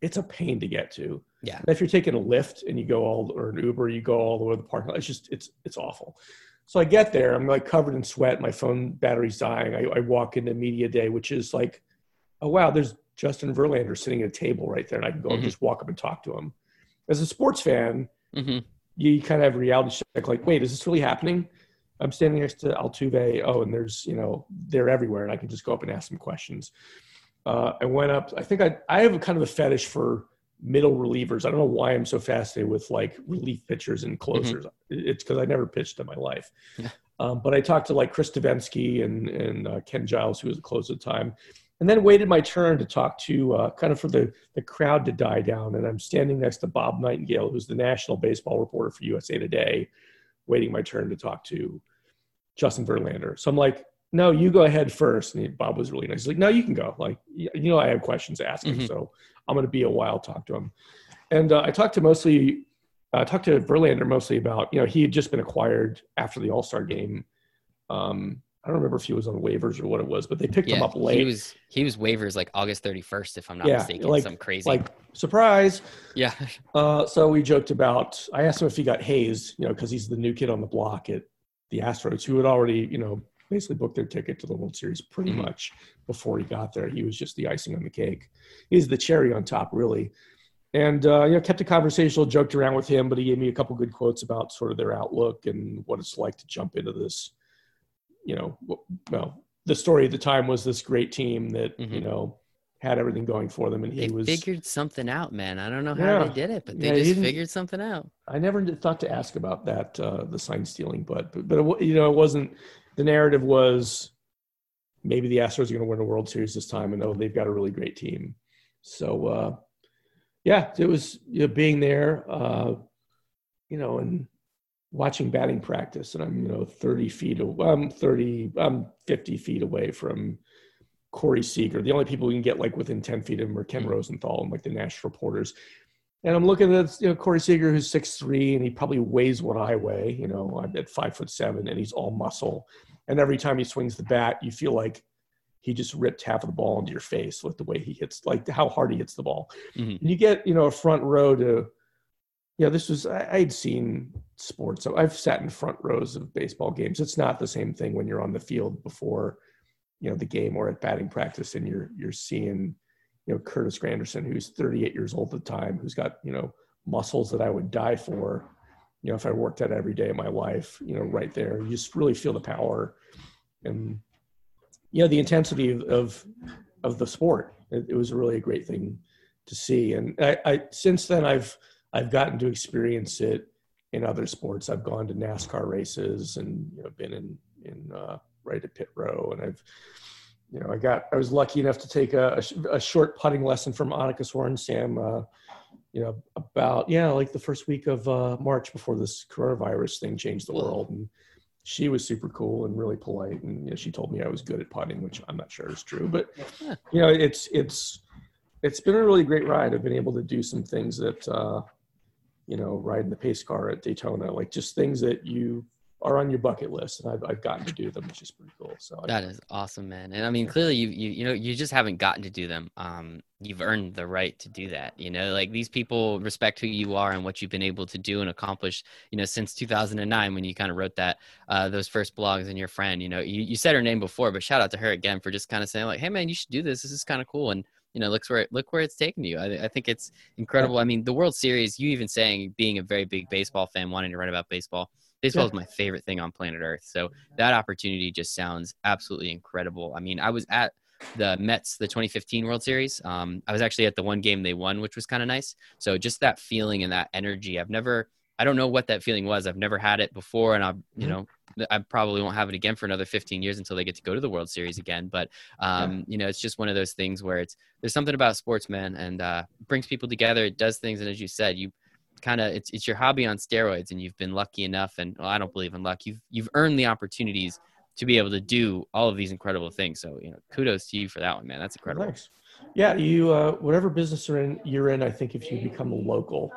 It's a pain to get to. Yeah. And if you're taking a Lyft and you go all or an Uber, you go all the way to the parking lot. It's just it's it's awful. So I get there. I'm like covered in sweat. My phone battery's dying. I, I walk into media day, which is like, oh wow, there's Justin Verlander sitting at a table right there, and I can go mm-hmm. and just walk up and talk to him. As a sports fan, mm-hmm. you kind of have a reality check. Like, wait, is this really happening? I'm standing next to Altuve. Oh, and there's you know they're everywhere, and I can just go up and ask them questions. Uh, I went up. I think I I have a kind of a fetish for middle relievers. I don't know why I'm so fascinated with like relief pitchers and closers. Mm-hmm. It's because I never pitched in my life. Yeah. Um, but I talked to like Chris Devenski and and uh, Ken Giles, who was the closer at the time, and then waited my turn to talk to uh, kind of for the the crowd to die down. And I'm standing next to Bob Nightingale, who's the national baseball reporter for USA Today, waiting my turn to talk to Justin Verlander. So I'm like, no, you go ahead first. And he, Bob was really nice. He's like, no, you can go. Like, you know, I have questions to ask him, mm-hmm. so I'm going to be a while talk to him. And uh, I talked to mostly, I uh, talked to Verlander mostly about, you know, he had just been acquired after the All Star game. Um, I don't remember if he was on waivers or what it was, but they picked yeah, him up late. He was he was waivers like August 31st, if I'm not yeah, mistaken. Like, some crazy like surprise. Yeah. Uh, so we joked about. I asked him if he got hazed, you know, because he's the new kid on the block at the Astros, who had already, you know, basically booked their ticket to the World Series pretty mm-hmm. much before he got there. He was just the icing on the cake. He's the cherry on top, really. And uh, you know, kept a conversational, joked around with him, but he gave me a couple good quotes about sort of their outlook and what it's like to jump into this. You know, well, the story at the time was this great team that mm-hmm. you know had everything going for them, and he they was figured something out, man. I don't know how yeah, they did it, but they yeah, just figured something out. I never thought to ask about that, uh, the sign stealing, but but, but it, you know, it wasn't the narrative was maybe the Astros are going to win a World Series this time, and oh, they've got a really great team. So, uh, yeah, it was you know, being there, uh, you know, and watching batting practice, and I'm you know 30 feet, away, I'm 30, I'm 50 feet away from Corey Seager. The only people we can get like within 10 feet of him are Ken mm-hmm. Rosenthal and like the national reporters. And I'm looking at you know Corey Seager, who's six three, and he probably weighs what I weigh. You know, I'm at five foot seven, and he's all muscle. And every time he swings the bat, you feel like he just ripped half of the ball into your face with the way he hits, like how hard he hits the ball. Mm-hmm. And you get you know a front row to, yeah, this was I, I'd seen sports. So I've sat in front rows of baseball games. It's not the same thing when you're on the field before, you know, the game or at batting practice, and you're you're seeing you know Curtis Granderson, who's 38 years old at the time, who's got you know muscles that I would die for. You know, if I worked out every day of my life, you know, right there, you just really feel the power and you know the intensity of of, of the sport. It, it, was really a great thing to see, and I, I since then I've I've gotten to experience it in other sports. I've gone to NASCAR races and you know been in in uh, right at pit row, and I've you know, I got, I was lucky enough to take a, a, a short putting lesson from Annika Sorenstam, uh, you know, about, yeah, like the first week of uh, March before this coronavirus thing changed the world. And she was super cool and really polite. And, you know, she told me I was good at putting, which I'm not sure is true, but, you know, it's, it's, it's been a really great ride. I've been able to do some things that, uh, you know, riding the pace car at Daytona, like just things that you are on your bucket list, and I've, I've gotten to do them, which is pretty cool. So that is awesome, man. And I mean, clearly, you you you know, you just haven't gotten to do them. Um, you've earned the right to do that. You know, like these people respect who you are and what you've been able to do and accomplish. You know, since 2009 when you kind of wrote that uh, those first blogs and your friend. You know, you you said her name before, but shout out to her again for just kind of saying like, hey man, you should do this. This is kind of cool and you know, looks where it, look where it's taken you. I, I, think it's incredible. I mean, the World Series. You even saying being a very big baseball fan, wanting to write about baseball baseball yeah. is my favorite thing on planet Earth. So that opportunity just sounds absolutely incredible. I mean, I was at the Mets, the 2015 World Series. Um, I was actually at the one game they won, which was kind of nice. So just that feeling and that energy, I've never, I don't know what that feeling was. I've never had it before, and I, you mm-hmm. know, I probably won't have it again for another 15 years until they get to go to the World Series again. But um, yeah. you know, it's just one of those things where it's there's something about sports, man, and uh, brings people together. It does things, and as you said, you kind of it's it's your hobby on steroids and you've been lucky enough and well, I don't believe in luck. You've you've earned the opportunities to be able to do all of these incredible things. So you know kudos to you for that one man. That's incredible. Thanks. yeah you uh, whatever business you're in you're in I think if you become a local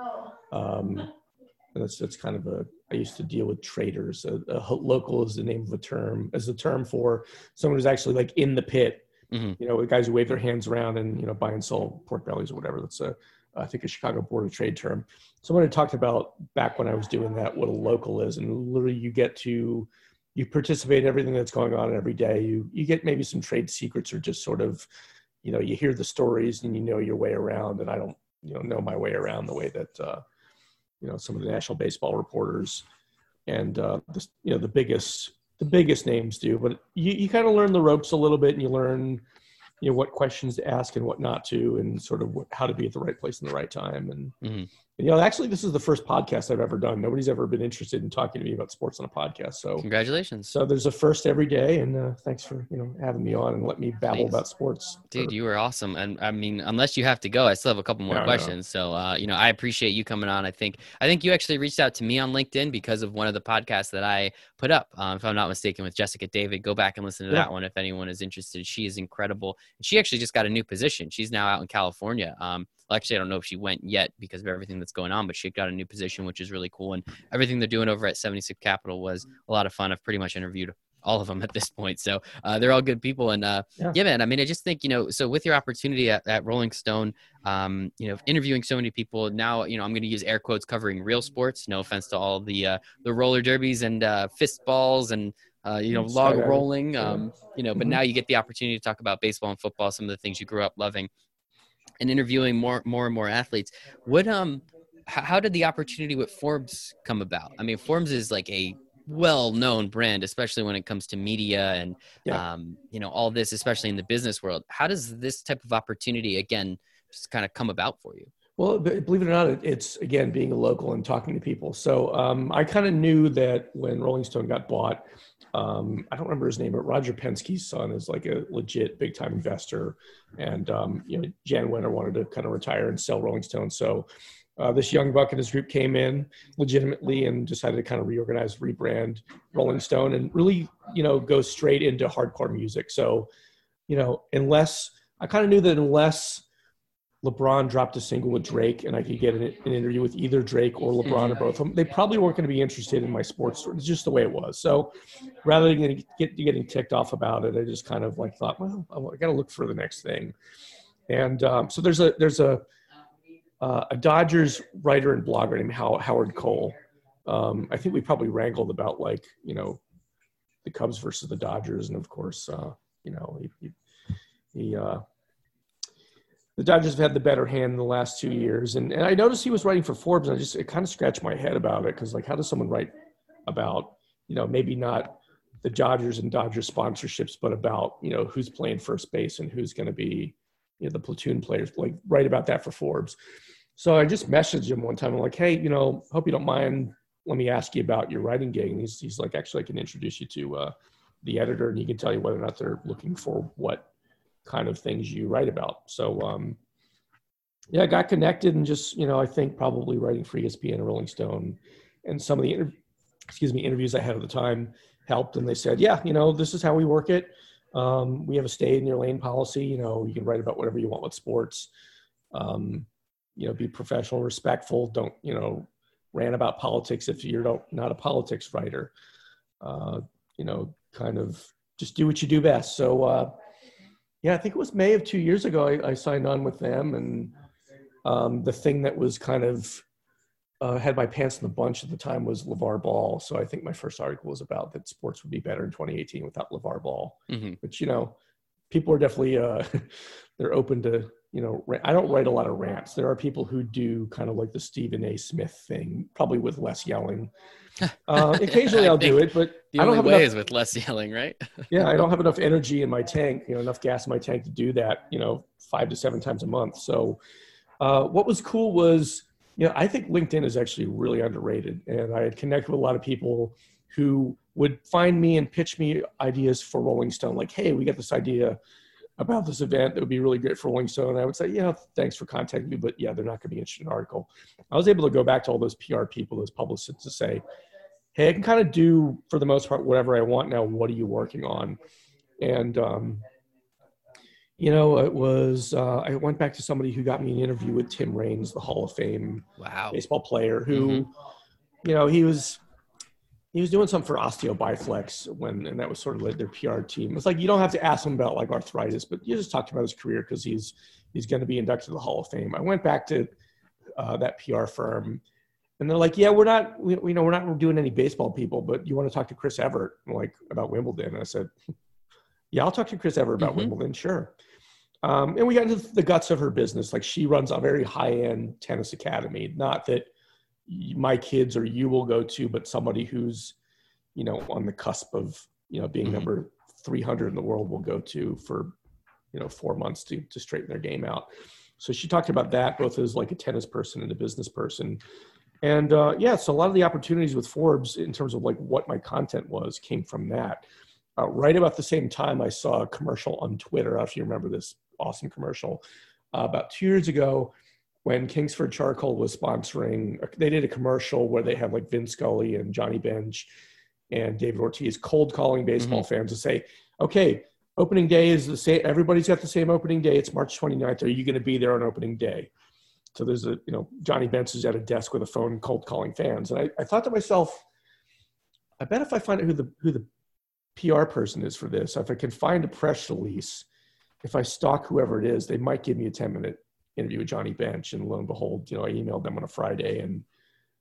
um, that's that's kind of a I used to deal with traders. A, a local is the name of a term as a term for someone who's actually like in the pit. Mm-hmm. you know guys who wave their hands around and you know buy and sell pork bellies or whatever. That's a I think a Chicago Board of Trade term. Someone had talked about back when I was doing that what a local is, and literally you get to you participate in everything that's going on every day. You you get maybe some trade secrets or just sort of, you know, you hear the stories and you know your way around. And I don't you know know my way around the way that uh, you know some of the national baseball reporters and uh, the, you know the biggest the biggest names do. But you you kind of learn the ropes a little bit, and you learn you know what questions to ask and what not to and sort of what, how to be at the right place in the right time and, mm-hmm. You know actually this is the first podcast i've ever done. Nobody's ever been interested in talking to me about sports on a podcast so. Congratulations. So there's a first every day and uh, thanks for you know having me on and let me babble Thanks. about sports. Dude you were awesome and i mean unless you have to go i still have a couple more no, questions no. so uh, you know i appreciate you coming on. I think i think you actually reached out to me on linkedin because of one of the podcasts that i put up um, if i'm not mistaken with jessica david. Go back and listen to yeah. that one if anyone is interested. She is incredible she actually just got a new position. She's now out in california um, actually, I don't know if she went yet because of everything that's going on, but she got a new position, which is really cool. And everything they're doing over at 76 Capital was a lot of fun. I've pretty much interviewed all of them at this point. So uh, they're all good people. And uh, yeah. yeah. man, I mean, I just think, you know, so with your opportunity at, at Rolling Stone, um, you know, interviewing so many people now, you know, I'm going to use air quotes covering real sports. No offense to all the, uh, the roller derbies and uh, fist balls and, uh, you know, log rolling, um, you know, but mm-hmm. now you get the opportunity to talk about baseball and football, some of the things you grew up loving and interviewing more more and more athletes. What um how did the opportunity with forbes come about? I mean forbes is like a well-known brand especially when it comes to media and yeah. um, you know all this especially in the business world. How does this type of opportunity again just kind of come about for you? Well believe it or not it's again being a local and talking to people. So um, i kind of knew that when rolling stone got bought um, I don't remember his name, but Roger Penske's son is like a legit big time investor. And, um, you know, Jan Wenner wanted to kind of retire and sell Rolling Stone. So uh, this young buck and his group came in legitimately and decided to kind of reorganize, rebrand Rolling Stone and really, you know, go straight into hardcore music. So, you know, unless I kind of knew that unless LeBron dropped a single with Drake and I could get an, an interview with either Drake or LeBron or both of them, they probably weren't going to be interested in my sports story. It's just the way it was. So rather than getting, get, getting ticked off about it, I just kind of like thought, well, I got to look for the next thing. And um, so there's a there's a uh, a Dodgers writer and blogger named Howard Cole. Um, I think we probably wrangled about like you know the Cubs versus the Dodgers, and of course, uh, you know he, he, he uh, the Dodgers have had the better hand in the last two years. And, and I noticed he was writing for Forbes. And I just, it kind of scratched my head about it. Cause like, how does someone write about, you know, maybe not the Dodgers and Dodgers sponsorships, but about, you know, who's playing first base and who's going to be, you know, the platoon players, like write about that for Forbes. So I just messaged him one time. I'm like, Hey, you know, hope you don't mind. Let me ask you about your writing gig. And he's, he's like, actually, I can introduce you to uh, the editor and he can tell you whether or not they're looking for what kind of things you write about. So, um, yeah, I got connected and just, you know, I think probably writing for ESPN and Rolling Stone and some of the, inter- excuse me, interviews I had at the time helped. And they said, yeah, you know, this is how we work it. Um, we have a stay in your lane policy. You know, you can write about whatever you want with sports. Um, you know, be professional, respectful. Don't, you know, rant about politics if you're not a politics writer. Uh, you know, kind of just do what you do best. So, uh, yeah, I think it was May of two years ago. I, I signed on with them, and um, the thing that was kind of uh, had my pants in the bunch at the time was LeVar Ball. So I think my first article was about that sports would be better in 2018 without LeVar Ball. Mm-hmm. Which you know, people are definitely uh, they're open to you know. I don't write a lot of rants. There are people who do kind of like the Stephen A. Smith thing, probably with less yelling. Uh, occasionally I'll do it, but the I don't only have way enough, is with less yelling, right? yeah, I don't have enough energy in my tank, you know, enough gas in my tank to do that, you know, five to seven times a month. So, uh, what was cool was, you know, I think LinkedIn is actually really underrated, and I had connected with a lot of people who would find me and pitch me ideas for Rolling Stone, like, "Hey, we got this idea about this event that would be really great for Rolling Stone." And I would say, "Yeah, thanks for contacting me, but yeah, they're not going to be interested in an article." I was able to go back to all those PR people, those publicists, to say, hey, I can kind of do for the most part whatever I want now. What are you working on? And um, you know, it was uh, I went back to somebody who got me an interview with Tim Raines, the Hall of Fame wow. baseball player, who mm-hmm. you know he was he was doing something for Osteo Bi-Flex when, and that was sort of like their PR team. It's like you don't have to ask him about like arthritis, but you just talked about his career because he's he's going to be inducted to the Hall of Fame. I went back to uh, that PR firm and they're like, yeah, we're not, we, you know, we're not doing any baseball people, but you want to talk to Chris Evert like about Wimbledon. And I said, yeah, I'll talk to Chris Evert about mm-hmm. Wimbledon. Sure. Um, and we got into the guts of her business. Like she runs a very high end tennis academy, not that my kids or you will go to, but somebody who's, you know, on the cusp of, you know, being mm-hmm. number 300 in the world will go to for, you know, four months to, to straighten their game out. So she talked about that both as like a tennis person and a business person. And uh, yeah, so a lot of the opportunities with Forbes in terms of like what my content was came from that. Uh, right about the same time, I saw a commercial on Twitter. I don't know if you remember this awesome commercial uh, about two years ago when Kingsford Charcoal was sponsoring. They did a commercial where they had like Vin Scully and Johnny Bench and David Ortiz cold calling baseball mm-hmm. fans to say, okay, opening day is the same. Everybody's got the same opening day. It's March 29th. Are you going to be there on opening day? So there's a, you know, Johnny Bench is at a desk with a phone cold calling fans. And I, I thought to myself, I bet if I find out who the, who the PR person is for this, if I can find a press release, if I stalk whoever it is, they might give me a 10 minute interview with Johnny Bench. And lo and behold, you know, I emailed them on a Friday and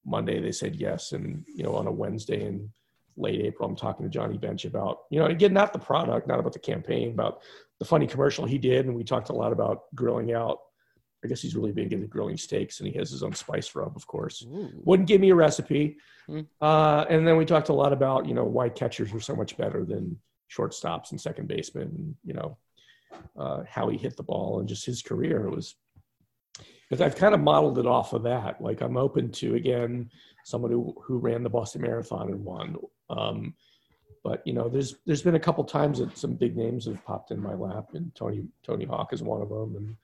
Monday they said yes. And, you know, on a Wednesday in late April, I'm talking to Johnny Bench about, you know, again, not the product, not about the campaign, about the funny commercial he did. And we talked a lot about grilling out I guess he's really big into grilling steaks, and he has his own spice rub, of course. Ooh. Wouldn't give me a recipe. Mm. Uh, and then we talked a lot about you know why catchers are so much better than shortstops and second basemen. And, you know uh, how he hit the ball and just his career. It was because I've kind of modeled it off of that. Like I'm open to again someone who who ran the Boston Marathon and won. Um, but you know, there's there's been a couple times that some big names have popped in my lap, and Tony Tony Hawk is one of them, and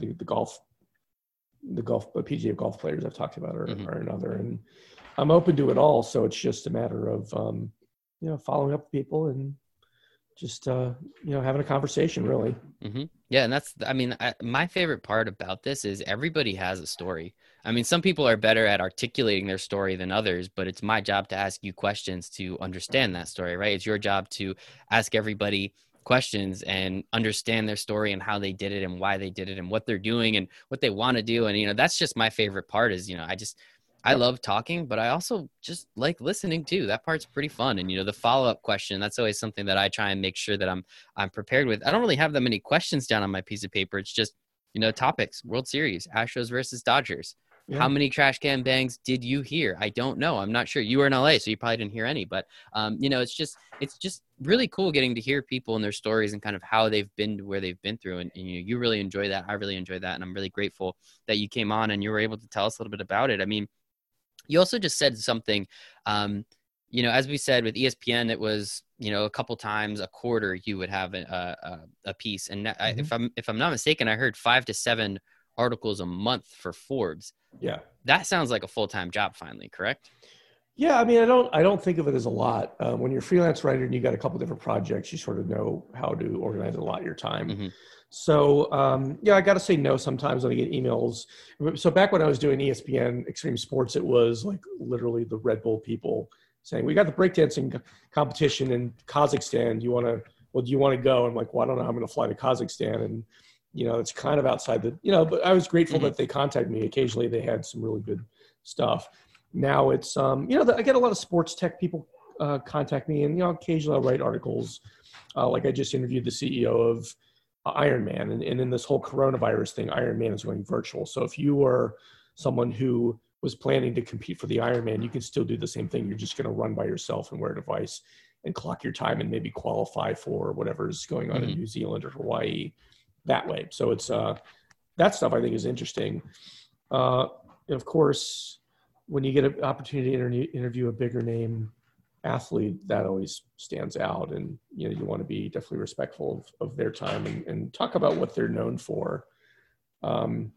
the, the golf the golf the PGA golf players I've talked about are, mm-hmm. are another and I'm open to it all so it's just a matter of um, you know following up with people and just uh, you know having a conversation really. Mm-hmm. yeah and that's i mean I, my favorite part about this is everybody has a story. I mean some people are better at articulating their story than others but it's my job to ask you questions to understand that story right? It's your job to ask everybody questions and understand their story and how they did it and why they did it and what they're doing and what they want to do. And you know that's just my favorite part is you know i just I love talking, but I also just like listening too. That part's pretty fun. And you know, the follow-up question, that's always something that I try and make sure that I'm I'm prepared with. I don't really have that many questions down on my piece of paper. It's just, you know, topics, World Series, Astros versus Dodgers. Yeah. How many trash can bangs did you hear? I don't know. I'm not sure. You were in LA, so you probably didn't hear any. But um, you know, it's just it's just really cool getting to hear people and their stories and kind of how they've been to where they've been through. And, and you know, you really enjoy that. I really enjoy that, and I'm really grateful that you came on and you were able to tell us a little bit about it. I mean, you also just said something. Um, you know, as we said with ESPN, it was you know a couple times a quarter you would have a a, a piece, and mm-hmm. I, if I'm if I'm not mistaken, I heard five to seven articles a month for Forbes. Yeah, that sounds like a full time job. Finally, correct? Yeah, I mean, I don't, I don't think of it as a lot. Um, when you're a freelance writer and you got a couple different projects, you sort of know how to organize a lot of your time. Mm-hmm. So um, yeah, I got to say no sometimes when I get emails. So back when I was doing ESPN Extreme Sports, it was like literally the Red Bull people saying, "We got the breakdancing competition in Kazakhstan. Do you want to? Well, do you want to go?" I'm like, "Well, I don't know. I'm going to fly to Kazakhstan." And you know, it's kind of outside the you know. But I was grateful mm-hmm. that they contacted me. Occasionally, they had some really good stuff. Now it's um, you know, I get a lot of sports tech people uh, contact me, and you know, occasionally I'll write articles. Uh, like I just interviewed the CEO of Ironman. And, and in this whole coronavirus thing, Ironman is going virtual. So if you were someone who was planning to compete for the Ironman, you can still do the same thing. You're just going to run by yourself and wear a device and clock your time and maybe qualify for whatever's going on mm-hmm. in New Zealand or Hawaii that way. So it's uh, that stuff I think is interesting. Uh, and of course, when you get an opportunity to interview, interview a bigger name athlete that always stands out. And you know you want to be definitely respectful of, of their time and, and talk about what they're known for. Um,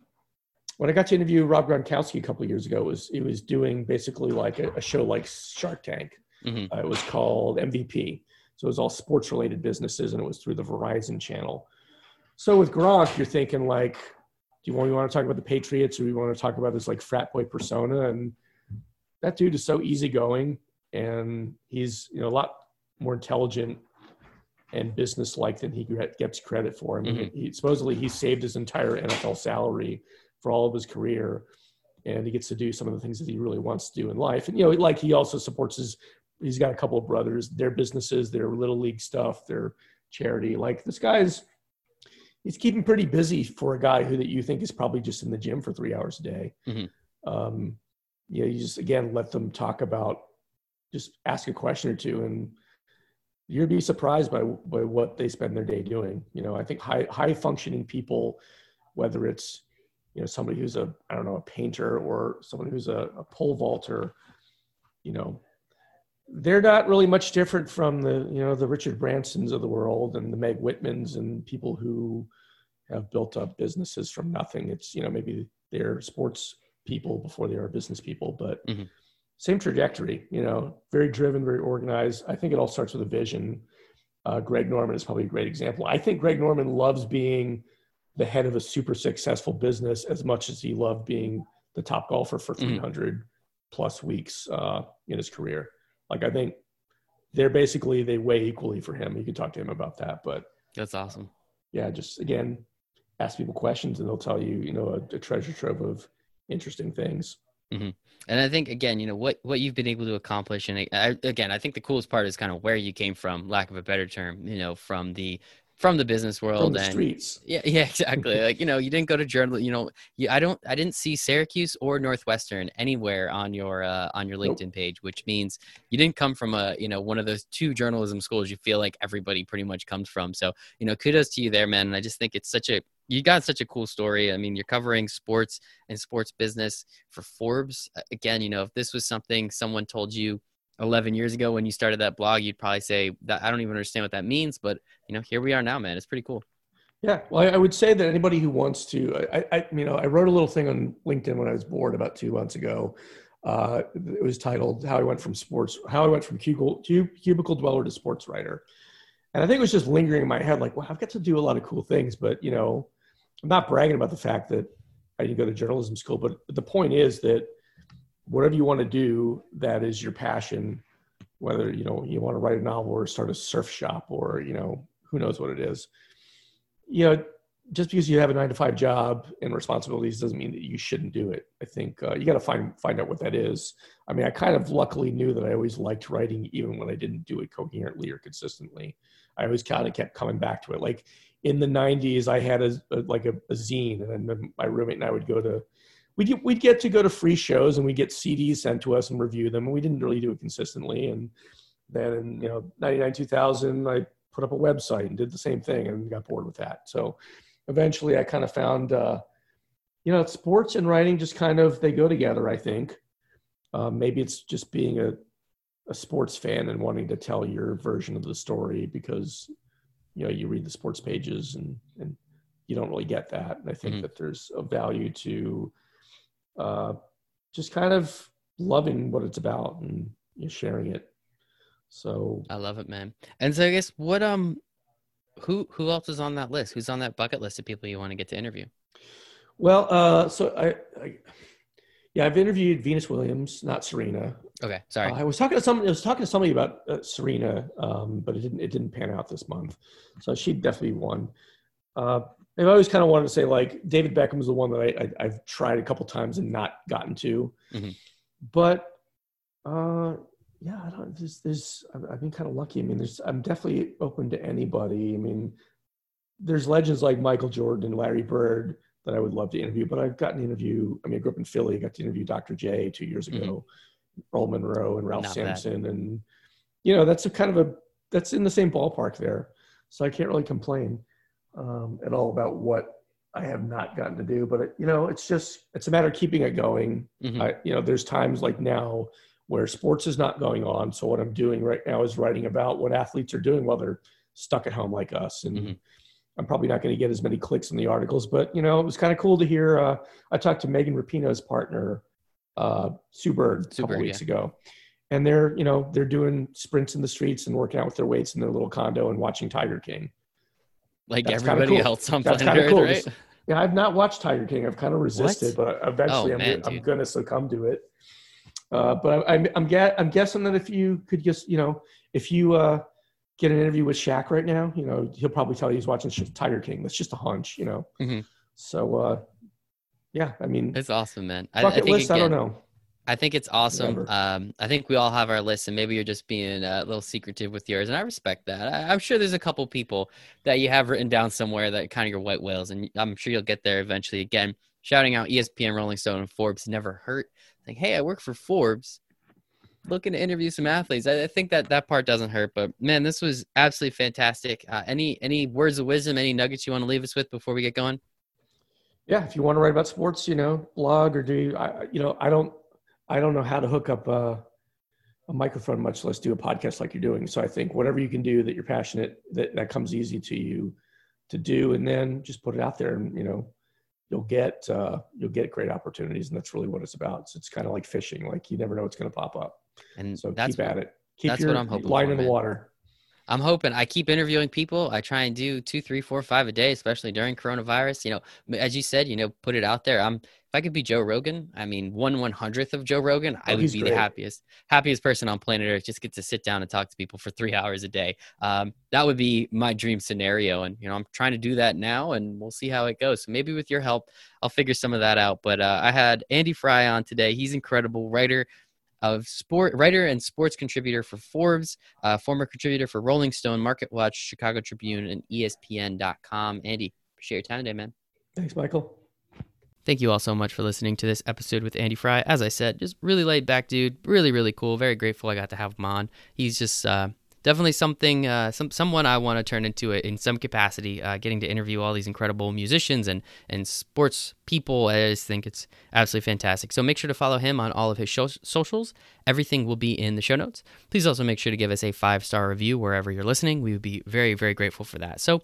when i got to interview rob gronkowski a couple years ago it was it was doing basically like a, a show like shark tank. Mm-hmm. uh, it was called mvp so it was all sports related businesses and it was through the verizon channel. So with gronk you're thinking like do you want, you want to talk about the patriots or do you want to talk about this like frat boy persona? And that dude is so easygoing and he's you know a lot more intelligent and business-like than he gets credit for. I mean, mm-hmm. he, supposedly he saved his entire NFL salary for all of his career, and he gets to do some of the things that he really wants to do in life. And you know, like he also supports his. He's got a couple of brothers, their businesses, their little league stuff, their charity. Like this guy's, he's keeping pretty busy for a guy who that you think is probably just in the gym for three hours a day. Mm-hmm. Um, you know, you just again let them talk about just ask a question or two and you'd be surprised by, by what they spend their day doing. You know, I think high, high functioning people, whether it's, you know, somebody who's a, I don't know, a painter or someone who's a, a pole vaulter, you know, they're not really much different from the, you know, the Richard Bransons of the world and the Meg Whitmans and people who have built up businesses from nothing. It's, you know, maybe they're sports people before they are business people, but mm-hmm same trajectory, you know, very driven, very organized. I think it all starts with a vision. Uh, Greg Norman is probably a great example. I think Greg Norman loves being the head of a super successful business as much as he loved being the top golfer for mm-hmm. 300 mm-hmm. plus weeks uh, in his career. Like, I think they're basically, they weigh equally for him. You can talk to him about that, but that's awesome. Yeah. Just again, ask people questions and they'll tell you, you know, a, a treasure trove of interesting things. Mm-hmm. And I think again, you know what what you've been able to accomplish, and I, again, I think the coolest part is kind of where you came from, lack of a better term, you know, from the from the business world from the and streets. Yeah, yeah, exactly. like you know, you didn't go to journal. You know, you, I don't, I didn't see Syracuse or Northwestern anywhere on your uh, on your LinkedIn nope. page, which means you didn't come from a you know one of those two journalism schools. You feel like everybody pretty much comes from. So you know, kudos to you there, man. And I just think it's such a you got such a cool story. I mean, you're covering sports and sports business for Forbes. Again, you know, if this was something someone told you 11 years ago when you started that blog, you'd probably say that I don't even understand what that means. But you know, here we are now, man. It's pretty cool. Yeah, well, I would say that anybody who wants to, I, I you know, I wrote a little thing on LinkedIn when I was bored about two months ago. Uh, it was titled "How I Went from Sports, How I Went from Cubicle, Cubicle Dweller to Sports Writer," and I think it was just lingering in my head, like, well, I've got to do a lot of cool things, but you know, I'm not bragging about the fact that I didn't go to journalism school, but the point is that whatever you want to do, that is your passion. Whether you know you want to write a novel or start a surf shop or you know who knows what it is. You know, just because you have a nine to five job and responsibilities doesn't mean that you shouldn't do it. I think uh, you got to find find out what that is. I mean, I kind of luckily knew that I always liked writing, even when I didn't do it coherently or consistently. I always kind of kept coming back to it. Like in the '90s, I had a, a like a, a, zine, and then my roommate and I would go to. We'd, we'd get to go to free shows and we'd get CDs sent to us and review them. And we didn't really do it consistently. And then in you know 99 2000 i put up a website and did the same thing and got bored with that so eventually I kind of found, uh, you know, sports and writing just kind of they go together. I think uh, maybe it's just being a, a sports fan and wanting to tell your version of the story because you know you read the sports pages and and you don't really get that. And I think mm-hmm. that there's a value to uh, just kind of loving what it's about and you know, sharing it. So I love it, man. And so I guess what um who who else is on that list? Who's on that bucket list of people you want to get to interview? Well, uh, so I, I, yeah, I've interviewed Venus Williams, not Serena. Okay, sorry. Uh, I was talking to some. I was talking to somebody about uh, Serena, um, but it didn't. It didn't pan out this month. So she'd definitely won. Uh, I've always kind of wanted to say like David Beckham was the one that I, I have tried a couple times and not gotten to, mm-hmm. but uh, yeah, I don't. There's, there's. I've been kind of lucky. I mean, there's. I'm definitely open to anybody. I mean, there's legends like Michael Jordan and Larry Bird that I would love to interview. But I've gotten to interview. I mean, I grew up in Philly. I got to interview Dr. J two years ago, mm-hmm. Earl Monroe and Ralph Not Sampson, bad. and you know, that's a kind of a that's in the same ballpark there. So I can't really complain um, at all about what I have not gotten to do. But it, you know, it's just it's a matter of keeping it going. Mm-hmm. I, you know, there's times like now where sports is not going on. So what I'm doing right now is writing about what athletes are doing while they're stuck at home like us. And mm-hmm. I'm probably not going to get as many clicks in the articles, but you know, it was kind of cool to hear. Uh, I talked to Megan Rapinoe's partner, uh, Sue Bird, a couple weeks yeah. ago, and they're you know they're doing sprints in the streets and working out with their weights in their little condo and watching Tiger King. Like That's everybody cool. else on That's planet Earth, cool. right? Yeah, I've not watched Tiger King. I've kind of resisted, what? but eventually oh, I'm, I'm going to succumb to it. Uh, but I, I'm, I'm, I'm guessing that if you could just, you know, if you uh, get an interview with Shaq right now, you know, he'll probably tell you he's watching Tiger King. That's just a hunch, you know. Mm-hmm. So, uh, yeah, I mean, it's awesome, man. I, I, think list, again, I don't know. I think it's awesome. Um, I think we all have our lists, and maybe you're just being a little secretive with yours, and I respect that. I, am sure there's a couple people that you have written down somewhere that kind of your white whales, and I'm sure you'll get there eventually. Again, shouting out ESPN, Rolling Stone, and Forbes never hurt like, hey, I work for Forbes, looking to interview some athletes. I, I think that that part doesn't hurt. But man, this was absolutely fantastic. Uh, any any words of wisdom, any nuggets you want to leave us with before we get going? Yeah, if you want to write about sports, you know, blog or do you, I, you know, I don't, I don't know how to hook up a, a microphone, much less do a podcast like you're doing. So I think whatever you can do that you're passionate, that that comes easy to you to do, and then just put it out there and you know you'll get uh, you'll get great opportunities, and that's really what it's about. So it's kind of like fishing; like you never know what's going to pop up. And so keep what, at it. Keep that's your what I'm hoping line in the water. I'm hoping I keep interviewing people. I try and do two, three, four, five a day, especially during coronavirus. You know, as you said, you know, put it out there. I'm if I could be Joe Rogan, I mean, one one hundredth of Joe Rogan, oh, I would be great. the happiest, happiest person on planet Earth. Just get to sit down and talk to people for three hours a day. Um, that would be my dream scenario, and you know, I'm trying to do that now, and we'll see how it goes. So maybe with your help, I'll figure some of that out. But uh, I had Andy Frye on today. He's incredible writer of sport writer and sports contributor for Forbes, uh, former contributor for Rolling Stone, Market Watch, Chicago Tribune, and ESPN.com. Andy, appreciate your time today, man. Thanks, Michael. Thank you all so much for listening to this episode with Andy Frye. As I said, just really laid back dude, really really cool. Very grateful I got to have him on. He's just uh, definitely something, uh, some someone I want to turn into it in some capacity. Uh, getting to interview all these incredible musicians and and sports people, I just think it's absolutely fantastic. So make sure to follow him on all of his socials. Everything will be in the show notes. Please also make sure to give us a five star review wherever you're listening. We would be very very grateful for that. So.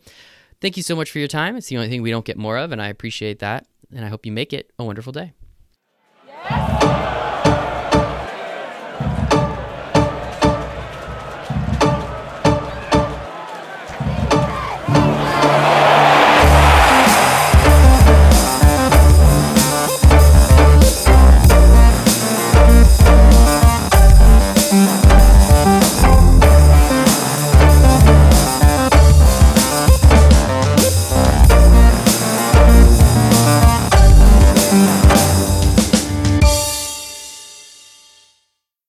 Thank you so much for your time. It's the only thing we don't get more of, and I appreciate that. And I hope you make it a wonderful day.